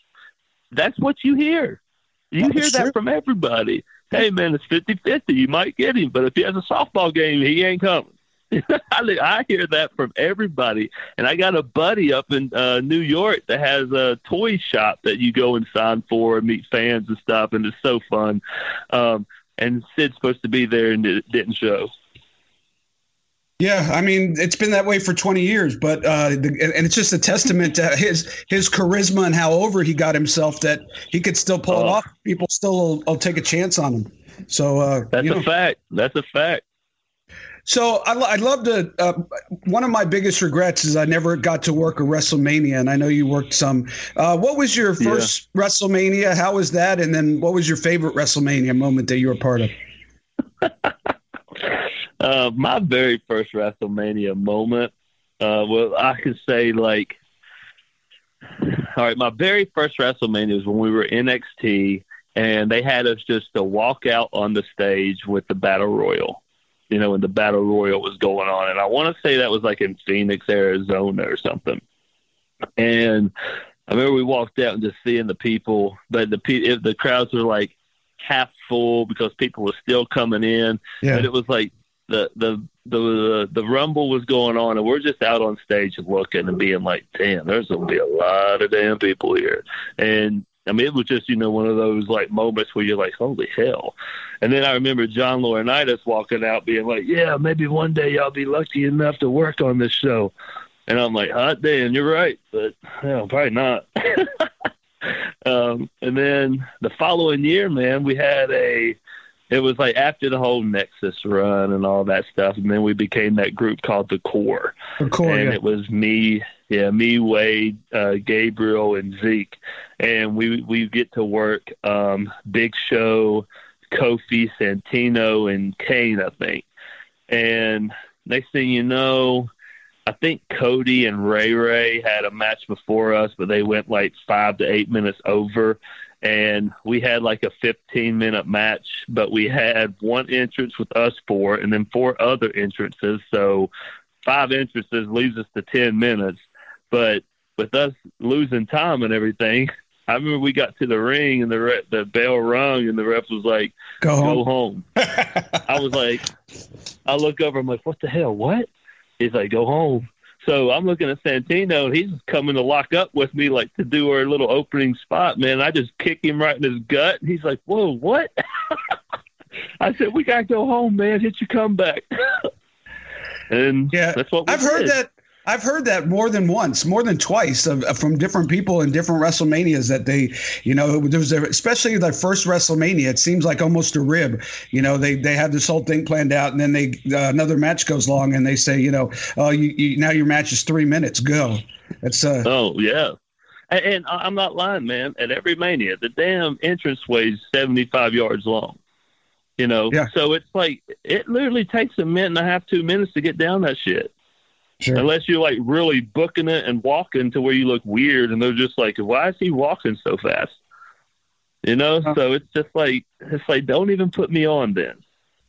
That's what you hear. You hear that from everybody. Hey man, it's 50-50. You might get him, but if he has a softball game, he ain't coming. [laughs] I hear that from everybody. And I got a buddy up in uh, New York that has a toy shop that you go and sign for and meet fans and stuff, and it's so fun. Um, and Sid's supposed to be there and it didn't show. Yeah, I mean it's been that way for 20 years, but uh, the, and it's just a testament to his his charisma and how over he got himself that he could still pull it off. People still will, will, take a chance on him. So uh, that's a know. fact. That's a fact. So I, would love to. Uh, one of my biggest regrets is I never got to work a WrestleMania, and I know you worked some. Uh, what was your first yeah. WrestleMania? How was that? And then what was your favorite WrestleMania moment that you were part of? [laughs] uh, my very first WrestleMania moment. Uh, well, I could say like, all right, my very first WrestleMania was when we were NXT, and they had us just to walk out on the stage with the Battle Royal you know, when the battle royal was going on. And I want to say that was like in Phoenix, Arizona or something. And I remember we walked out and just seeing the people, but the if the crowds were like half full because people were still coming in. Yeah. But it was like the the the the rumble was going on, and we're just out on stage looking and being like, "Damn, there's gonna be a lot of damn people here." And I mean, it was just you know one of those like moments where you're like, "Holy hell!" And then I remember John Laurinaitis walking out, being like, "Yeah, maybe one day I'll be lucky enough to work on this show." And I'm like, "Hot damn, you're right, but yeah, probably not." [laughs] um, and then the following year, man, we had a. It was like after the whole Nexus run and all that stuff, and then we became that group called the Core. The Core, and yeah. it was me, yeah, me, Wade, uh, Gabriel, and Zeke, and we we get to work um, Big Show, Kofi, Santino, and Kane, I think. And next thing you know, I think Cody and Ray Ray had a match before us, but they went like five to eight minutes over. And we had like a 15 minute match, but we had one entrance with us four and then four other entrances. So five entrances leaves us to 10 minutes but with us losing time and everything, I remember we got to the ring and the re- the bell rung and the ref was like, Go home. "Go home." I was like, I look over. I'm like, "What the hell? What?" He's like, "Go home." So I'm looking at Santino, and he's coming to lock up with me, like to do our little opening spot. Man, I just kick him right in his gut. And he's like, "Whoa, what?" [laughs] I said, "We gotta go home, man. Hit your comeback." [laughs] and Yeah, that's what we I've heard that. I've heard that more than once, more than twice, from different people in different WrestleManias. That they, you know, there was a, especially the first WrestleMania. It seems like almost a rib. You know, they they have this whole thing planned out, and then they uh, another match goes long, and they say, you know, oh, you, you now your match is three minutes. Go. It's uh, Oh yeah, and, and I'm not lying, man. At every mania, the damn entrance weighs 75 yards long. You know, Yeah. so it's like it literally takes a minute and a half, two minutes to get down that shit. Sure. Unless you're like really booking it and walking to where you look weird, and they're just like, "Why is he walking so fast?" You know, Huh. so it's just like it's like don't even put me on then.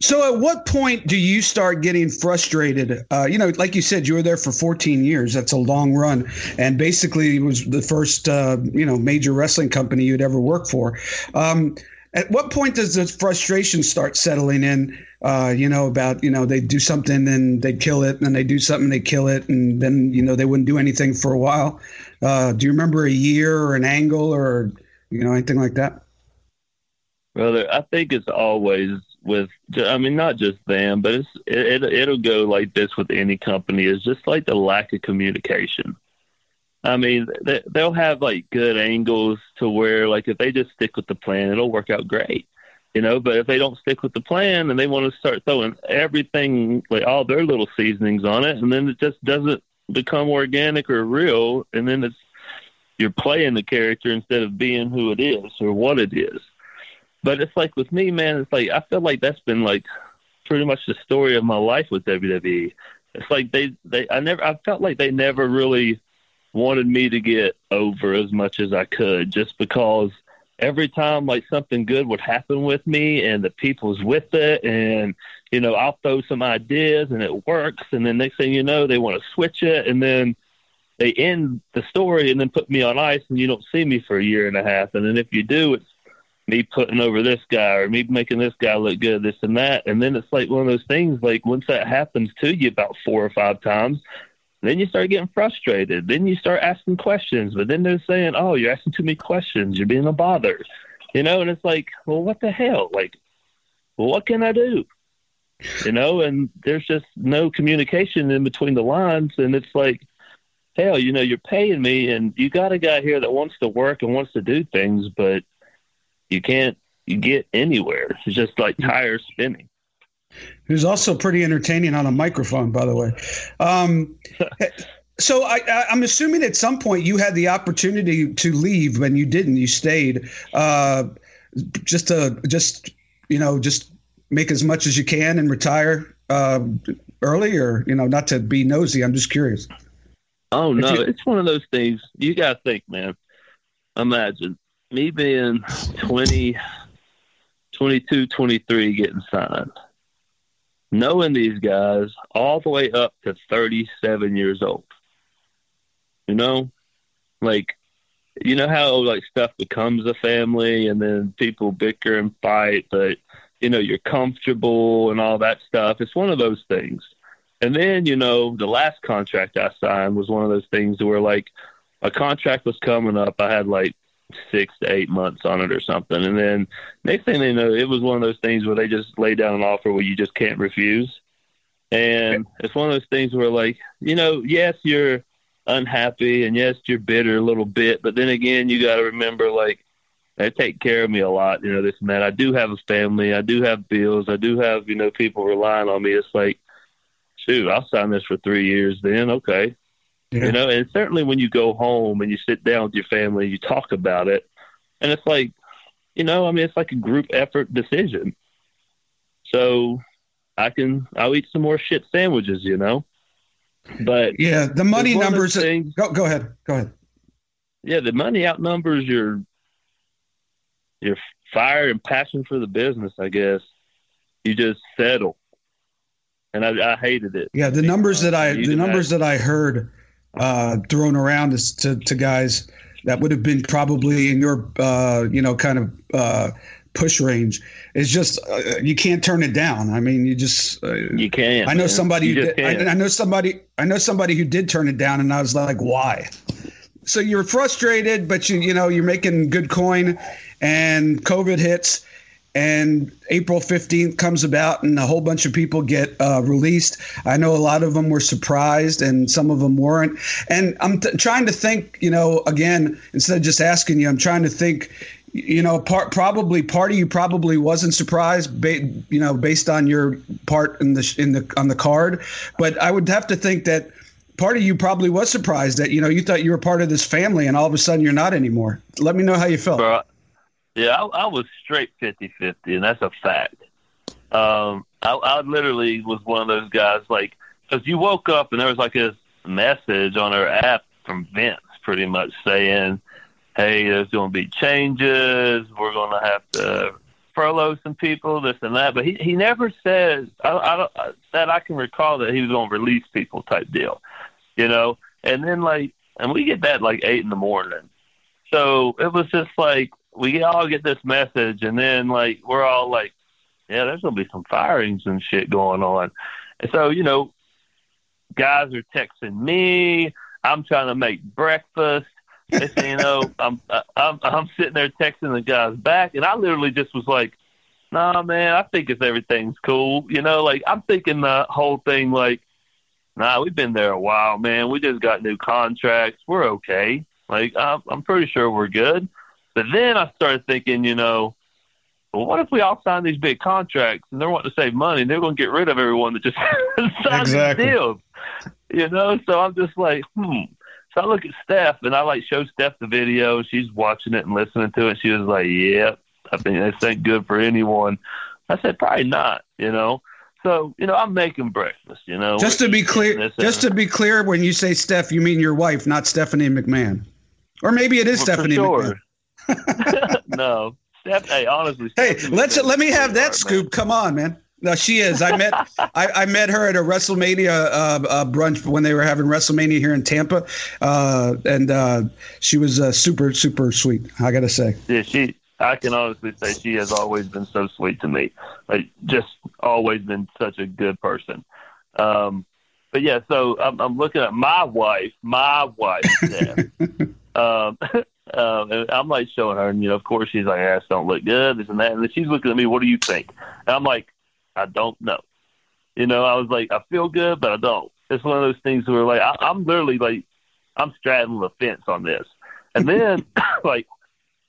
So, at what point do you start getting frustrated? Uh, you know, like you said, you were there for 14 years. That's a long run, and basically, it was the first uh, you know major wrestling company you'd ever work for. Um, at what point does the frustration start settling in? Uh, you know, about you know they do something and they kill it, and then they do something they kill it, and then you know they wouldn't do anything for a while. Uh, do you remember a year or an angle or you know anything like that? Brother, I think it's always with, I mean, not just them, but it's it, it it'll go like this with any company. It's just like the lack of communication. I mean, they, they'll have like good angles to where, like, if they just stick with the plan, it'll work out great, you know. But if they don't stick with the plan and they want to start throwing everything, like all their little seasonings on it, and then it just doesn't become organic or real, and then it's you're playing the character instead of being who it is or what it is. But it's like with me, man, it's like I feel like that's been like pretty much the story of my life with WWE. It's like they they I never I felt like they never really wanted me to get over as much as I could just because every time like something good would happen with me and the people's with it and you know I'll throw some ideas and it works and then next thing you know they want to switch it and then they end the story and then put me on ice and you don't see me for a year and a half and then if you do it's me putting over this guy or me making this guy look good, this and that. And then it's like one of those things, like once that happens to you about four or five times, then you start getting frustrated. Then you start asking questions, but then they're saying, oh, you're asking too many questions. You're being a bother. You know, and it's like, well, what the hell? Like, what can I do? You know, and there's just no communication in between the lines. And it's like, hell, you know, you're paying me and you got a guy here that wants to work and wants to do things, but you can't get anywhere. It's just like tires spinning. Who's also pretty entertaining on a microphone, by the way. Um, [laughs] so I, I'm assuming at some point you had the opportunity to leave, when you didn't. You stayed, uh, just to just you know just make as much as you can and retire uh, early, or you know not to be nosy. I'm just curious. Oh no, you- it's one of those things you gotta think, man. Imagine me being 20, 22, 23 getting signed. Knowing these guys all the way up to 37 years old. You know? Like, you know how like stuff becomes a family and then people bicker and fight, but you know, you're comfortable and all that stuff. It's one of those things. And then, you know, the last contract I signed was one of those things where like a contract was coming up. I had like six to eight months on it or something. And then next thing they know, it was one of those things where they just lay down an offer where you just can't refuse. And it's one of those things where like, you know, yes, you're unhappy and yes, you're bitter a little bit, but then again, you got to remember like they take care of me a lot, you know, this and that. I do have a family. I do have bills. I do have, you know, people relying on me. It's like, shoot, I'll sign this for three years then. Okay. Yeah. You know, and certainly when you go home and you sit down with your family, you talk about it. And it's like, you know, I mean, it's like a group effort decision. So I can, I'll eat some more shit sandwiches, you know? But Yeah, the money it's one of numbers. things- Go, go ahead. Go ahead. yeah, the money outnumbers your your fire and passion for the business. I guess you just settle, and I, I hated it. Yeah, the numbers that I the numbers that I heard uh, thrown around to, to guys that would have been probably in your, uh, you know, kind of uh, push range. It's just uh, you can't turn it down. I mean, you just uh, you can't. I know man. somebody. Who did, I, I know somebody. I know somebody who did turn it down, and I was like, why? So you're frustrated, but you you know you're making good coin, and COVID hits and April 15th comes about and a whole bunch of people get uh, released. I know a lot of them were surprised and some of them weren't. And I'm trying to think, you know, again, instead of just asking you, I'm trying to think, you know, part probably part of you probably wasn't surprised, ba- you know, based on your part in the in the on the card. But I would have to think that part of you probably was surprised that you know you thought you were part of this family and all of a sudden you're not anymore. Let me know how you felt. Yeah, I, I was straight 50-50, and that's a fact. Um, I, I literally was one of those guys, like, because you woke up and there was like a message on our app from Vince, pretty much saying, "Hey, there's going to be changes. We're going to have to furlough some people, this and that." But he he never says I, I that I can recall that he was going to release people type deal, you know. And then like, and we get that like eight in the morning, so it was just like we all get this message, and then like we're all like, yeah, there's gonna be some firings and shit going on, and so you know, guys are texting me. I'm trying to make breakfast. Next you know, [laughs] I'm uh, I'm I'm sitting there texting the guys back, and I literally just was like, "Nah, man, I think if everything's cool, you know, like I'm thinking the whole thing like, nah, we've been there a while, man. We just got new contracts. We're okay. Like I'm I'm pretty sure we're good." But then I started thinking, you know, well, what if we all sign these big contracts and they're wanting to save money and they're going to get rid of everyone that just [laughs] signed exactly. these deals? You know, so I'm just like, hmm. So I look at Steph and I like show Steph the video. She's watching it and listening to it. She was like, "Yeah, I think this ain't good for anyone." I said, "Probably not." You know. So you know, I'm making breakfast. You know. Just to be clear, just to be clear, when you say Steph, you mean your wife, not Stephanie McMahon, or maybe it is well, Stephanie sure. McMahon. No, Steph. Hey, honestly. Hey, let's let me have that scoop. Man. Come on, man. No, she is. I met [laughs] I, I, met her at a WrestleMania uh, uh, brunch when they were having WrestleMania here in Tampa, uh, and uh, she was uh, super super sweet. I gotta say. Yeah, she. I can honestly say she has always been so sweet to me. Like, just always been such a good person. Um, but yeah, so I'm, I'm looking at my wife, my wife, [laughs] um, [laughs] um, and I'm like showing her, and you know, of course, she's like, "Ass don't look good," this and that, and then she's looking at me. What do you think? And I'm like, I don't know. You know, I was like, I feel good, but I don't. It's one of those things where like I, I'm literally like, I'm straddling the fence on this. And then [laughs] [laughs] like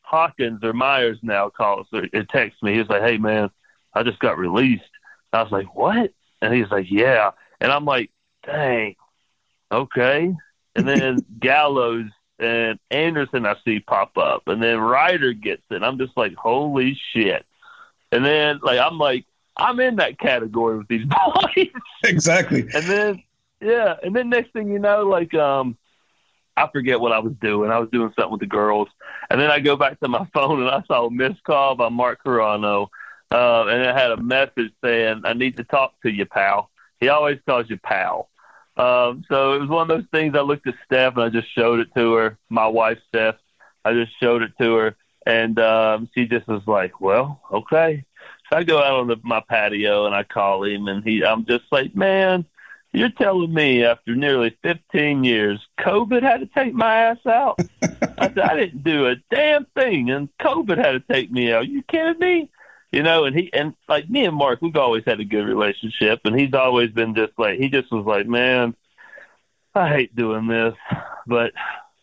Hawkins or Myers now calls or, or texts me. He's like, "Hey man, I just got released." I was like, "What?" And he's like, "Yeah." And I'm like, "Dang, okay." And then [laughs] Gallows and Anderson I see pop up, and then Ryder gets it. I'm just like, holy shit! And then like I'm like, I'm in that category with these [laughs] boys. exactly. And then yeah, and then next thing you know, like um, I forget what I was doing. I was doing something with the girls, and then I go back to my [laughs] phone and I saw a missed call by Mark Carrano, uh, and it had a message saying, "I need to talk to you, pal." He always calls you pal. Um, so it was one of those things. I looked at Steph and I just showed it to her. My wife, Steph, I just showed it to her, and um, she just was like, "Well, okay." So I go out on the, my patio and I call him, and he, I'm just like, "Man, you're telling me after nearly 15 years, COVID had to take my ass out?" [laughs] I said, "I didn't do a damn thing, and COVID had to take me out. You kidding me?" You know, and he and like me and Mark, we've always had a good relationship, and he's always been just like he just was like, man, I hate doing this, but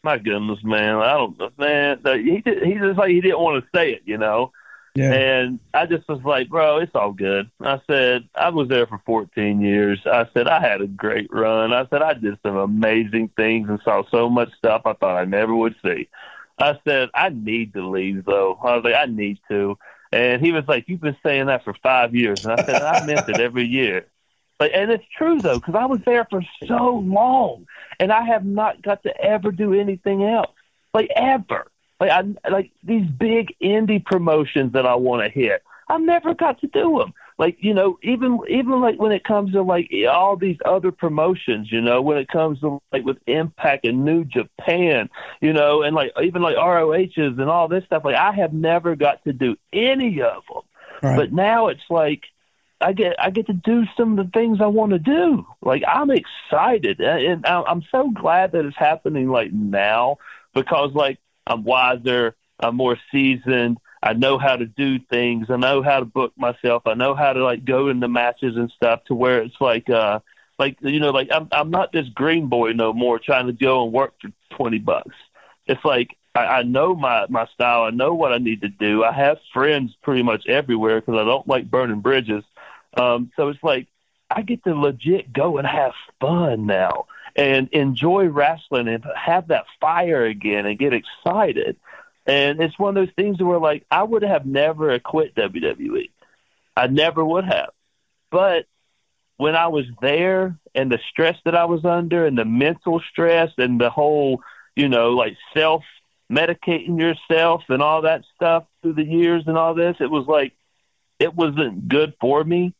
my goodness, man, I don't, man, he he just like he didn't want to say it, you know. Yeah. And I just was like, bro, it's all good. I said, I was there for 14 years. I said, I had a great run. I said, I did some amazing things and saw so much stuff I thought I never would see. I said, I need to leave, though. I was like, I need to. And he was like, "You've been saying that for five years," and I said, "I meant it every year." But and it's true though, because I was there for so long, and I have not got to ever do anything else, like ever. Like I like these big indie promotions that I want to hit. I never got to do them. Like you know even even like when it comes to like all these other promotions you know when it comes to like with impact and new japan you know and like even like rohs and all this stuff like i have never got to do any of them right. but now it's like I get I get to do some of the things I want to do. Like I'm excited, and I'm so glad that it's happening like now because like I'm wiser, I'm more seasoned, I know how to do things. I know how to book myself. I know how to like go into matches and stuff to where it's like uh like you know like I'm I'm not this green boy no more trying to go and work for twenty bucks. It's like I, I know my my style. I know what I need to do. I have friends pretty much everywhere because I don't like burning bridges. Um, so it's like I get to legit go and have fun now and enjoy wrestling and have that fire again and get excited. And it's one of those things where like I would have never quit WWE. I never would have. But when I was there and the stress that I was under and the mental stress and the whole, you know, like self medicating yourself and all that stuff through the years and all this, it was like it wasn't good for me.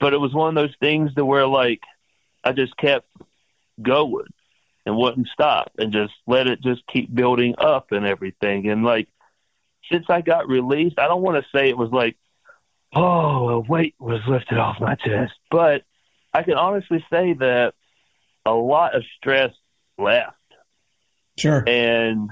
But it was one of those things to where like I just kept going and wouldn't stop and just let it just keep building up and everything. And like since I got released, I don't want to say it was like, oh, a weight was lifted off my chest, but I can honestly say that a lot of stress left. Sure. And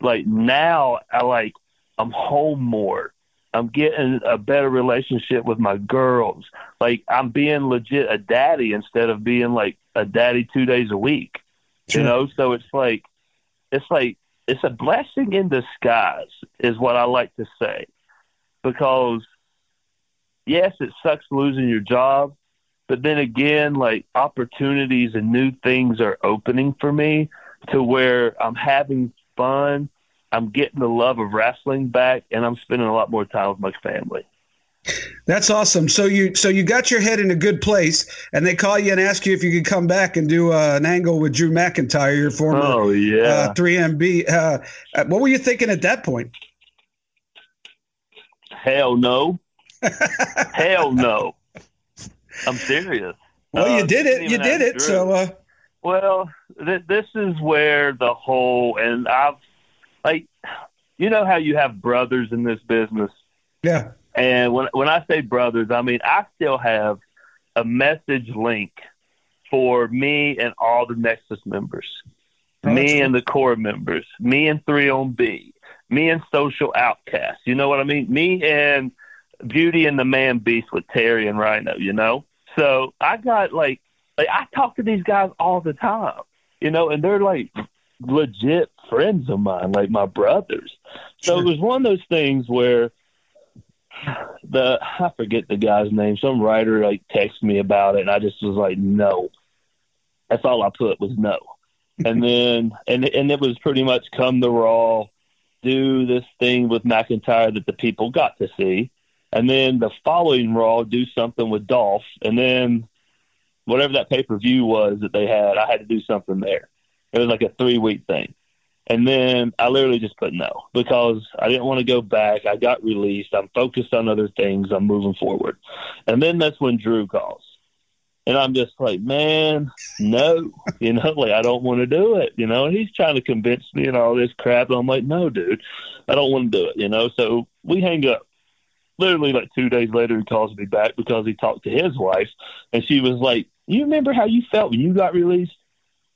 like now, I like I'm home more. I'm getting a better relationship with my girls. Like I'm being legit a daddy instead of being like a daddy two days a week. Sure. You know, so it's like it's like it's a blessing in disguise is what I like to say. Because yes, it sucks losing your job, but then again, like opportunities and new things are opening for me to where I'm having fun, I'm getting the love of wrestling back, and I'm spending a lot more time with my family. That's awesome. So you so you got your head in a good place, and they call you and ask you if you could come back and do uh, an angle with Drew McIntyre, your former oh, yeah. uh, 3MB. Uh, uh, what were you thinking at that point? Hell no. [laughs] Hell no. I'm serious. Well, you uh, did it. You did it. Drew. So. Uh, well, th- this is where the whole and I've like, you know how you have brothers in this business. Yeah and when when I say brothers, I mean I still have a message link for me and all the Nexus members, oh, me and the core members, me and 3MB, me and Social Outcasts. You know what I mean? Me and Beauty and the Man Beast with Terry and Rhino. You know, so I got like like I talk to these guys all the time. You know, and they're like legit friends of mine, like my brothers. So sure. it was one of those things where the I forget the guy's name. Some writer like texted me about it, and I just was like, no. That's all I put was no. and then and and it was pretty much come the raw, do this thing with McIntyre that the people got to see, and then the following Raw do something with Dolph, and then whatever that pay per view was that they had, I had to do something there. It was like a three week thing. And then I literally just put no because I didn't want to go back. I got released. I'm focused on other things. I'm moving forward. And then that's when Drew calls. And I'm just like, man, no, [laughs] you know, like I don't want to do it, you know. And he's trying to convince me and all this crap. And I'm like, no, dude, I don't want to do it, you know. So we hang up. Literally, like two days later, he calls me back because he talked to his wife, and she was like, "You remember how you felt when you got released?"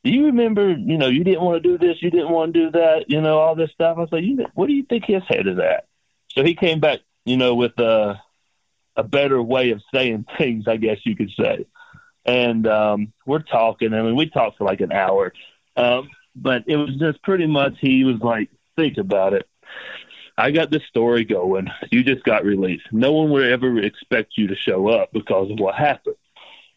Do you remember, you know, you didn't want to do this, you didn't want to do that, you know, all this stuff. I was like, you, what do you think his head is at? So he came back, you know, with a, a better way of saying [laughs] things, I guess you could say. And um, we're talking. I mean, we talked for like an hour. Um, but it was just pretty much he was like, think about it. I got this story going. You just got released. No one would ever expect you to show up because of what happened.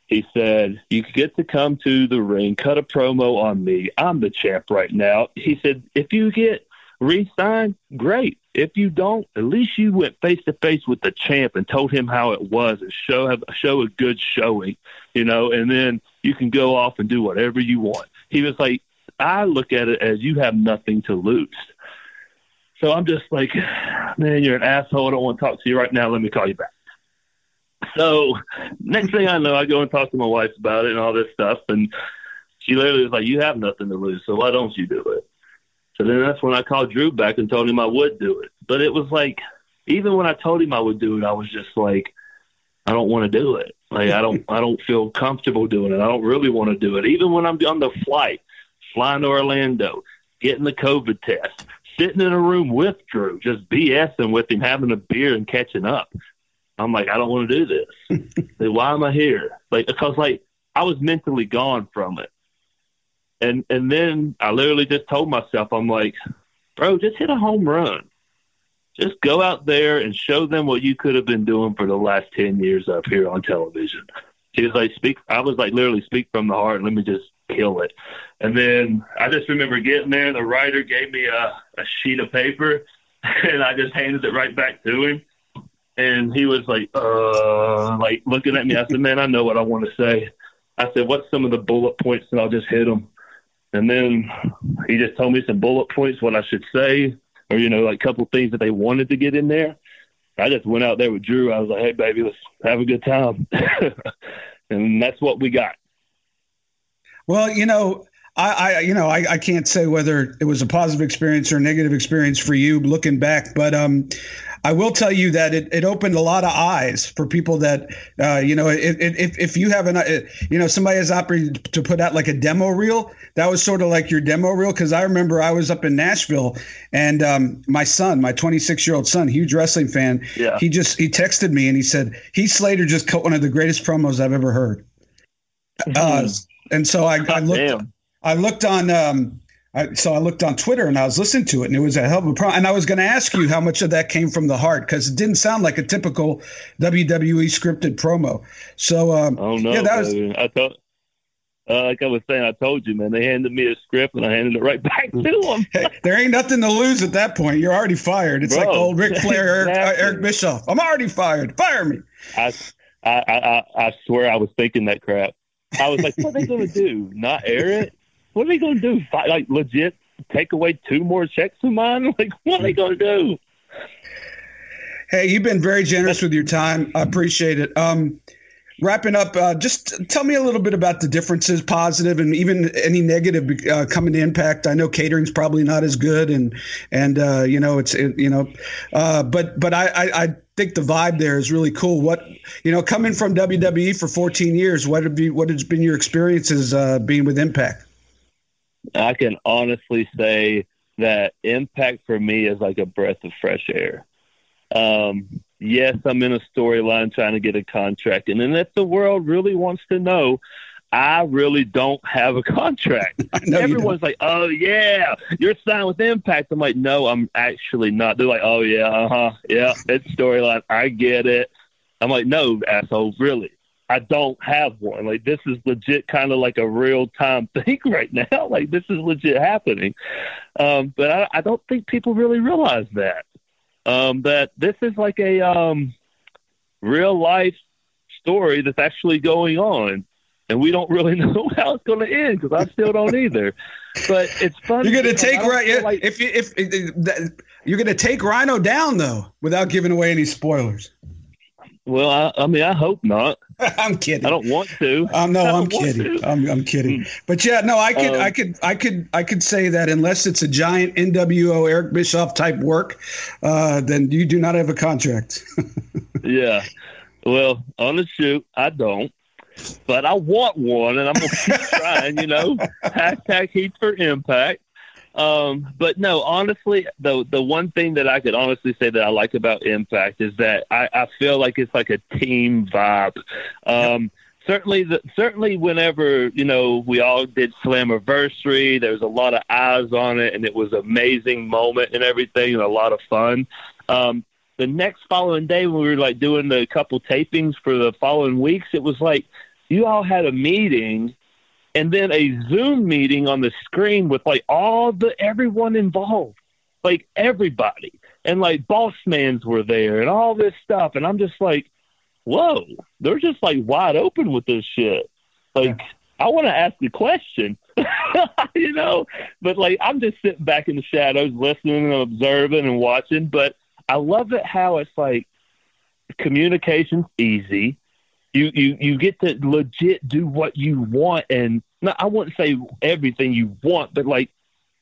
He said, You get to come to the ring, cut a promo on me. I'm the champ right now. He said, If you get re signed, great. If you don't, at least you went face to face with the champ and told him how it was and show have show a good showing, you know, and then you can go off and do whatever you want. He was like, I look at it as you have nothing to lose. So I'm just like, man, you're an asshole. I don't want to talk to you right now. Let me call you back. So next thing I know, I go and talk to my wife about it and all this stuff, and she literally was like, "You have nothing to lose, so why don't you do it?" So then that's when I called Drew back and told him I would do it. But it was like, even when I told him I would do it, I was just like, I don't want to do it. Like I don't, I don't feel comfortable doing it. I don't really want to do it. Even when I'm on the flight, flying to Orlando, getting the COVID test, sitting in a room with Drew, just BSing with him, having a beer and catching up. I'm like, I don't want to do this. [laughs] like, why am I here? Like, because like I was mentally gone from it. And and then I literally just told myself, I'm like, bro, just hit a home run. Just go out there and show them what you could have been doing for the last ten years up here on television. He was like, speak. I was like, literally, speak from the heart. Let me just kill it. And then I just remember getting there. The writer gave me a, a sheet of paper, [laughs] and I just handed it right back to him. And he was like, uh, like looking at me. I said, man, I know what I want to say. I said, what's some of the bullet points? And I'll just hit them. And then he just told me some bullet points, what I should say, or, you know, like a couple things that they wanted to get in there. I just went out there with Drew. I was like, hey, baby, let's have a good time. [laughs] and that's what we got. Well, you know, I, I you know, I, I can't say whether it was a positive experience or a negative experience for you looking back, but um, I will tell you that it, it opened a lot of eyes for people that, uh, you know, if, if, if you have an, uh, you know, somebody has opted to put out like a demo reel, that was sort of like your demo reel. Cause I remember I was up in Nashville and um, my son, my 26 year old son, huge wrestling fan, yeah. he just, he texted me and he said, he Slater just cut one of the greatest promos I've ever heard. Uh, and so I, I looked, Damn. I looked on, um, I, so I looked on Twitter and I was listening to it, and it was a hell of a pro. And I was going to ask you how much of that came from the heart because it didn't sound like a typical WWE scripted promo. So, um, oh no, yeah, that was. I uh, like I was saying, I told you, man. They handed me a script, and I handed it right back to [laughs] them. hey, there ain't nothing to lose at that point. You're already fired. It's Bro, like old Ric Flair, exactly. Eric, uh, Eric Bischoff. I'm already fired. Fire me. I, I, I, I swear, I was thinking that crap. I was like, what are they going to do? Not air it? What are they going to do? Fight, like legit take away two more checks from mine? [laughs] Like what are they going to do? Hey, you've been very generous with your time. I appreciate it. Um, wrapping up, uh, just tell me a little bit about the differences, positive and even any negative uh, coming to Impact. I know catering's probably not as good, and and uh, you know it's it, you know, uh, but but I, I, I think the vibe there is really cool. What you know, coming from WWE for 14 years, what have you what has been your experiences uh, being with Impact? I can honestly say that impact for me is like a breath of fresh air. Um, yes, I'm in a storyline trying to get a contract, and then if the world really wants to know, I really don't have a [laughs] contract. Everyone's like, "Oh yeah, you're signed with Impact." I'm like, "No, I'm actually not." They're like, "Oh yeah, uh huh, yeah, it's storyline. I get it." I'm like, "No, asshole, really." I don't have one. Like this is legit kind of like a real time [laughs] thing right now. Like this is legit happening. Um, but I, I don't think people really realize that. Um, that this is like a um, real life story that's actually going on. And we don't really [laughs] know how it's going to end because I still don't either. But it's fun. You're going to take right like, if you if, if, if you're going to take Rhino down though without giving away any spoilers. Well, I, I mean, I hope not. [laughs] I'm kidding. I don't want to. Um, no, I'm kidding. I'm, I'm kidding. Mm. But yeah, no, I could, um, I could, I could, I could say that unless it's a giant NWO Eric Bischoff type work, uh, then you do not have a contract. [laughs] yeah. Well, on the shoot, I don't, but I want one, and I'm gonna keep trying. You know, [laughs] hashtag Heath for Impact. Um, but no, honestly, the the one thing that I could honestly say that I like about Impact is that I, I feel like it's like a team vibe. Um, certainly, the, certainly, whenever you know we all did Slammiversary, there was a lot of eyes on it, and it was an amazing moment and everything, and a lot of fun. Um, the next following day, when we were like doing the couple tapings for the following weeks, it was like you all had a meeting and then a Zoom meeting on the screen with like all the everyone involved, like everybody, and like boss mans were there and all this stuff, and I'm just like, whoa, they're just like wide open with this shit. Like, yeah. I want to ask a question, [laughs] you know, but like I'm just sitting back in the shadows, listening and observing and watching. But I love it how it's like communication's easy you you you get to legit do what you want, and not, I wouldn't say everything you want, but like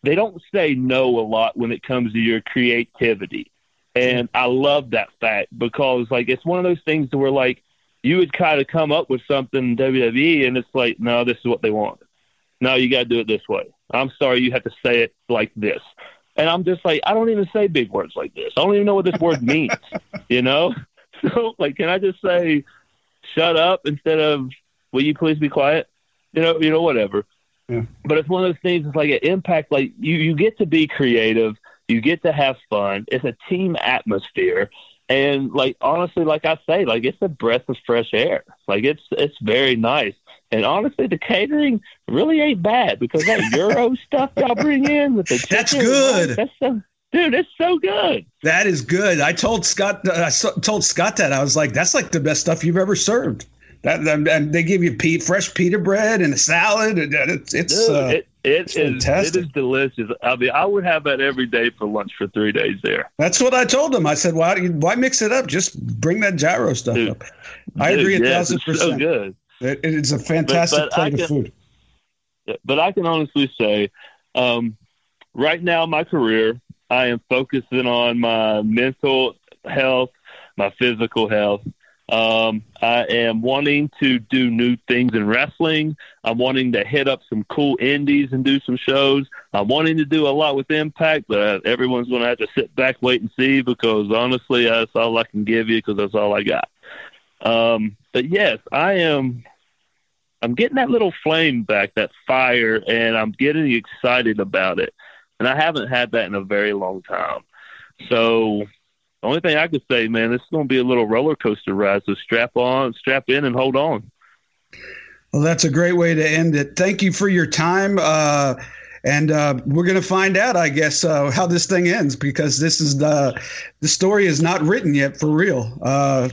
they don't say no a lot when it comes to your creativity. And I love that fact because like it's one of those things where like you would kind of come up with something WWE and it's like, no, this is what they want. No, you got to do it this way. I'm sorry, you have to say it like this. And I'm just like, I don't even say big words like this. I don't even know what this word [laughs] means, you know? [laughs] So, like, can I just say, shut up instead of, will you please be quiet? You know, you know, whatever. Yeah. But it's one of those things. It's like an impact. Like you, you get to be creative. You get to have fun. It's a team atmosphere, and like honestly, like I say, like it's a breath of fresh air. Like it's it's very nice. And honestly, the catering really ain't bad because that [laughs] Euro stuff y'all bring in with the chicken, that's good. That's so, dude, it's so good. That is good. I told Scott. I told Scott that I was like, that's like the best stuff you've ever served. That, and they give you pea, fresh pita bread and a salad. And it's it's, dude, uh, it, it it's is, fantastic. It is delicious. I mean, I would have that every day for lunch for three days there. That's what I told him. I said, why why mix it up? Just bring that gyro stuff dude, up. I agree a thousand percent. It's so good. It, it's a fantastic but, but plate can, of food. But I can honestly say, um, right now, my career, I am focusing on my mental health, my physical health. Um, I am wanting to do new things in wrestling. I'm wanting to hit up some cool indies and do some shows. I'm wanting to do a lot with Impact, but everyone's going to have to sit back, wait, and see because honestly, that's all I can give you because that's all I got. Um, but yes, I am I'm getting that little flame back, that fire, and I'm getting excited about it. And I haven't had that in a very long time. So the only thing I could say, man, this is going to be a little roller coaster ride. So strap on, strap in, and hold on. Well, that's a great way to end it. Thank you for your time. Uh, and uh, we're going to find out, I guess, uh, how this thing ends because this is the the story is not written yet for real. Uh,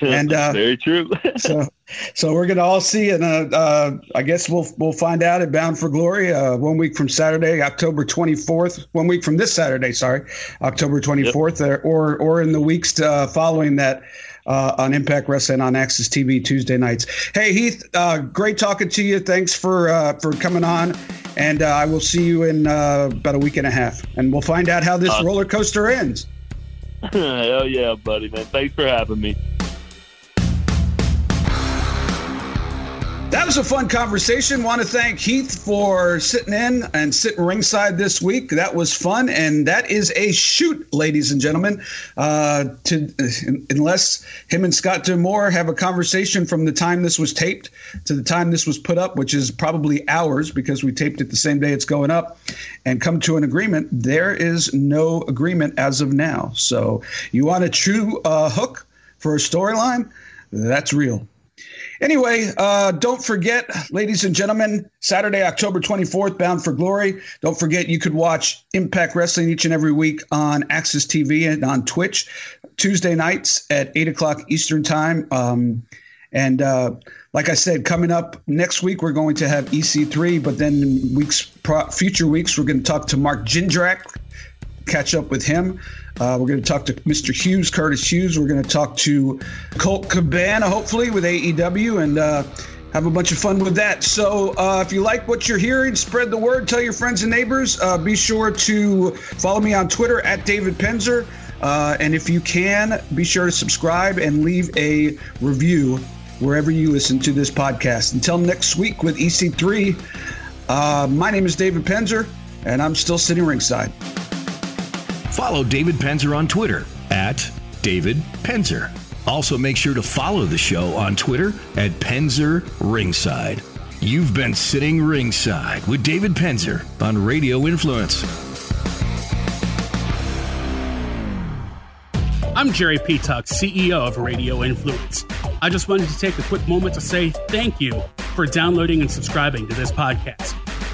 and uh, [laughs] very true. [laughs] so, so we're going to all see, and uh, uh, I guess we'll we'll find out at Bound for Glory one week from Saturday, October twenty fourth. One week from this Saturday, sorry, October twenty fourth, yep. or or in the weeks following that uh, on Impact Wrestling on AXS TV Tuesday nights. Hey Heath, uh, great talking to you. Thanks for uh, for coming on, and uh, I will see you in uh, about a week and a half, and we'll find out how this roller coaster ends. [laughs] Hell yeah, buddy, man! Thanks for having me. That was a fun conversation. Want to thank Heath for sitting in and sitting ringside this week. That was fun, and that is a shoot, ladies and gentlemen. Uh, to unless him and Scott D'Amore have a conversation from the time this was taped to the time this was put up, which is probably hours because we taped it the same day it's going up, and come to an agreement. There is no agreement as of now. So you want a true uh, hook for a storyline? That's real. Anyway, uh, don't forget, ladies and gentlemen, Saturday, October 24th, Bound for Glory. Don't forget, you could watch Impact Wrestling each and every week on AXS TV and on Twitch, Tuesday nights at 8 o'clock Eastern Time. Um, and uh, like I said, coming up next week, we're going to have EC3, but then weeks, future weeks, we're going to talk to Mark Jindrak, catch up with him. Uh, we're going to talk to Mr. Hughes, Curtis Hughes. We're going to talk to Colt Cabana, hopefully, with AEW, and uh, have a bunch of fun with that. So, uh, if you like what you're hearing, spread the word, tell your friends and neighbors. Uh, be sure to follow me on Twitter at David Penzer. Uh, and if you can, be sure to subscribe and leave a review wherever you listen to this podcast. Until next week with EC3, uh, my name is David Penzer, and I'm still sitting ringside. Follow David Penzer on Twitter at David Penzer. Also, make sure to follow the show on Twitter at Penzer Ringside. You've been sitting ringside with David Penzer on Radio Influence. I'm Jerry Petuck, CEO of Radio Influence. I just wanted to take a quick moment to say thank you for downloading and subscribing to this podcast.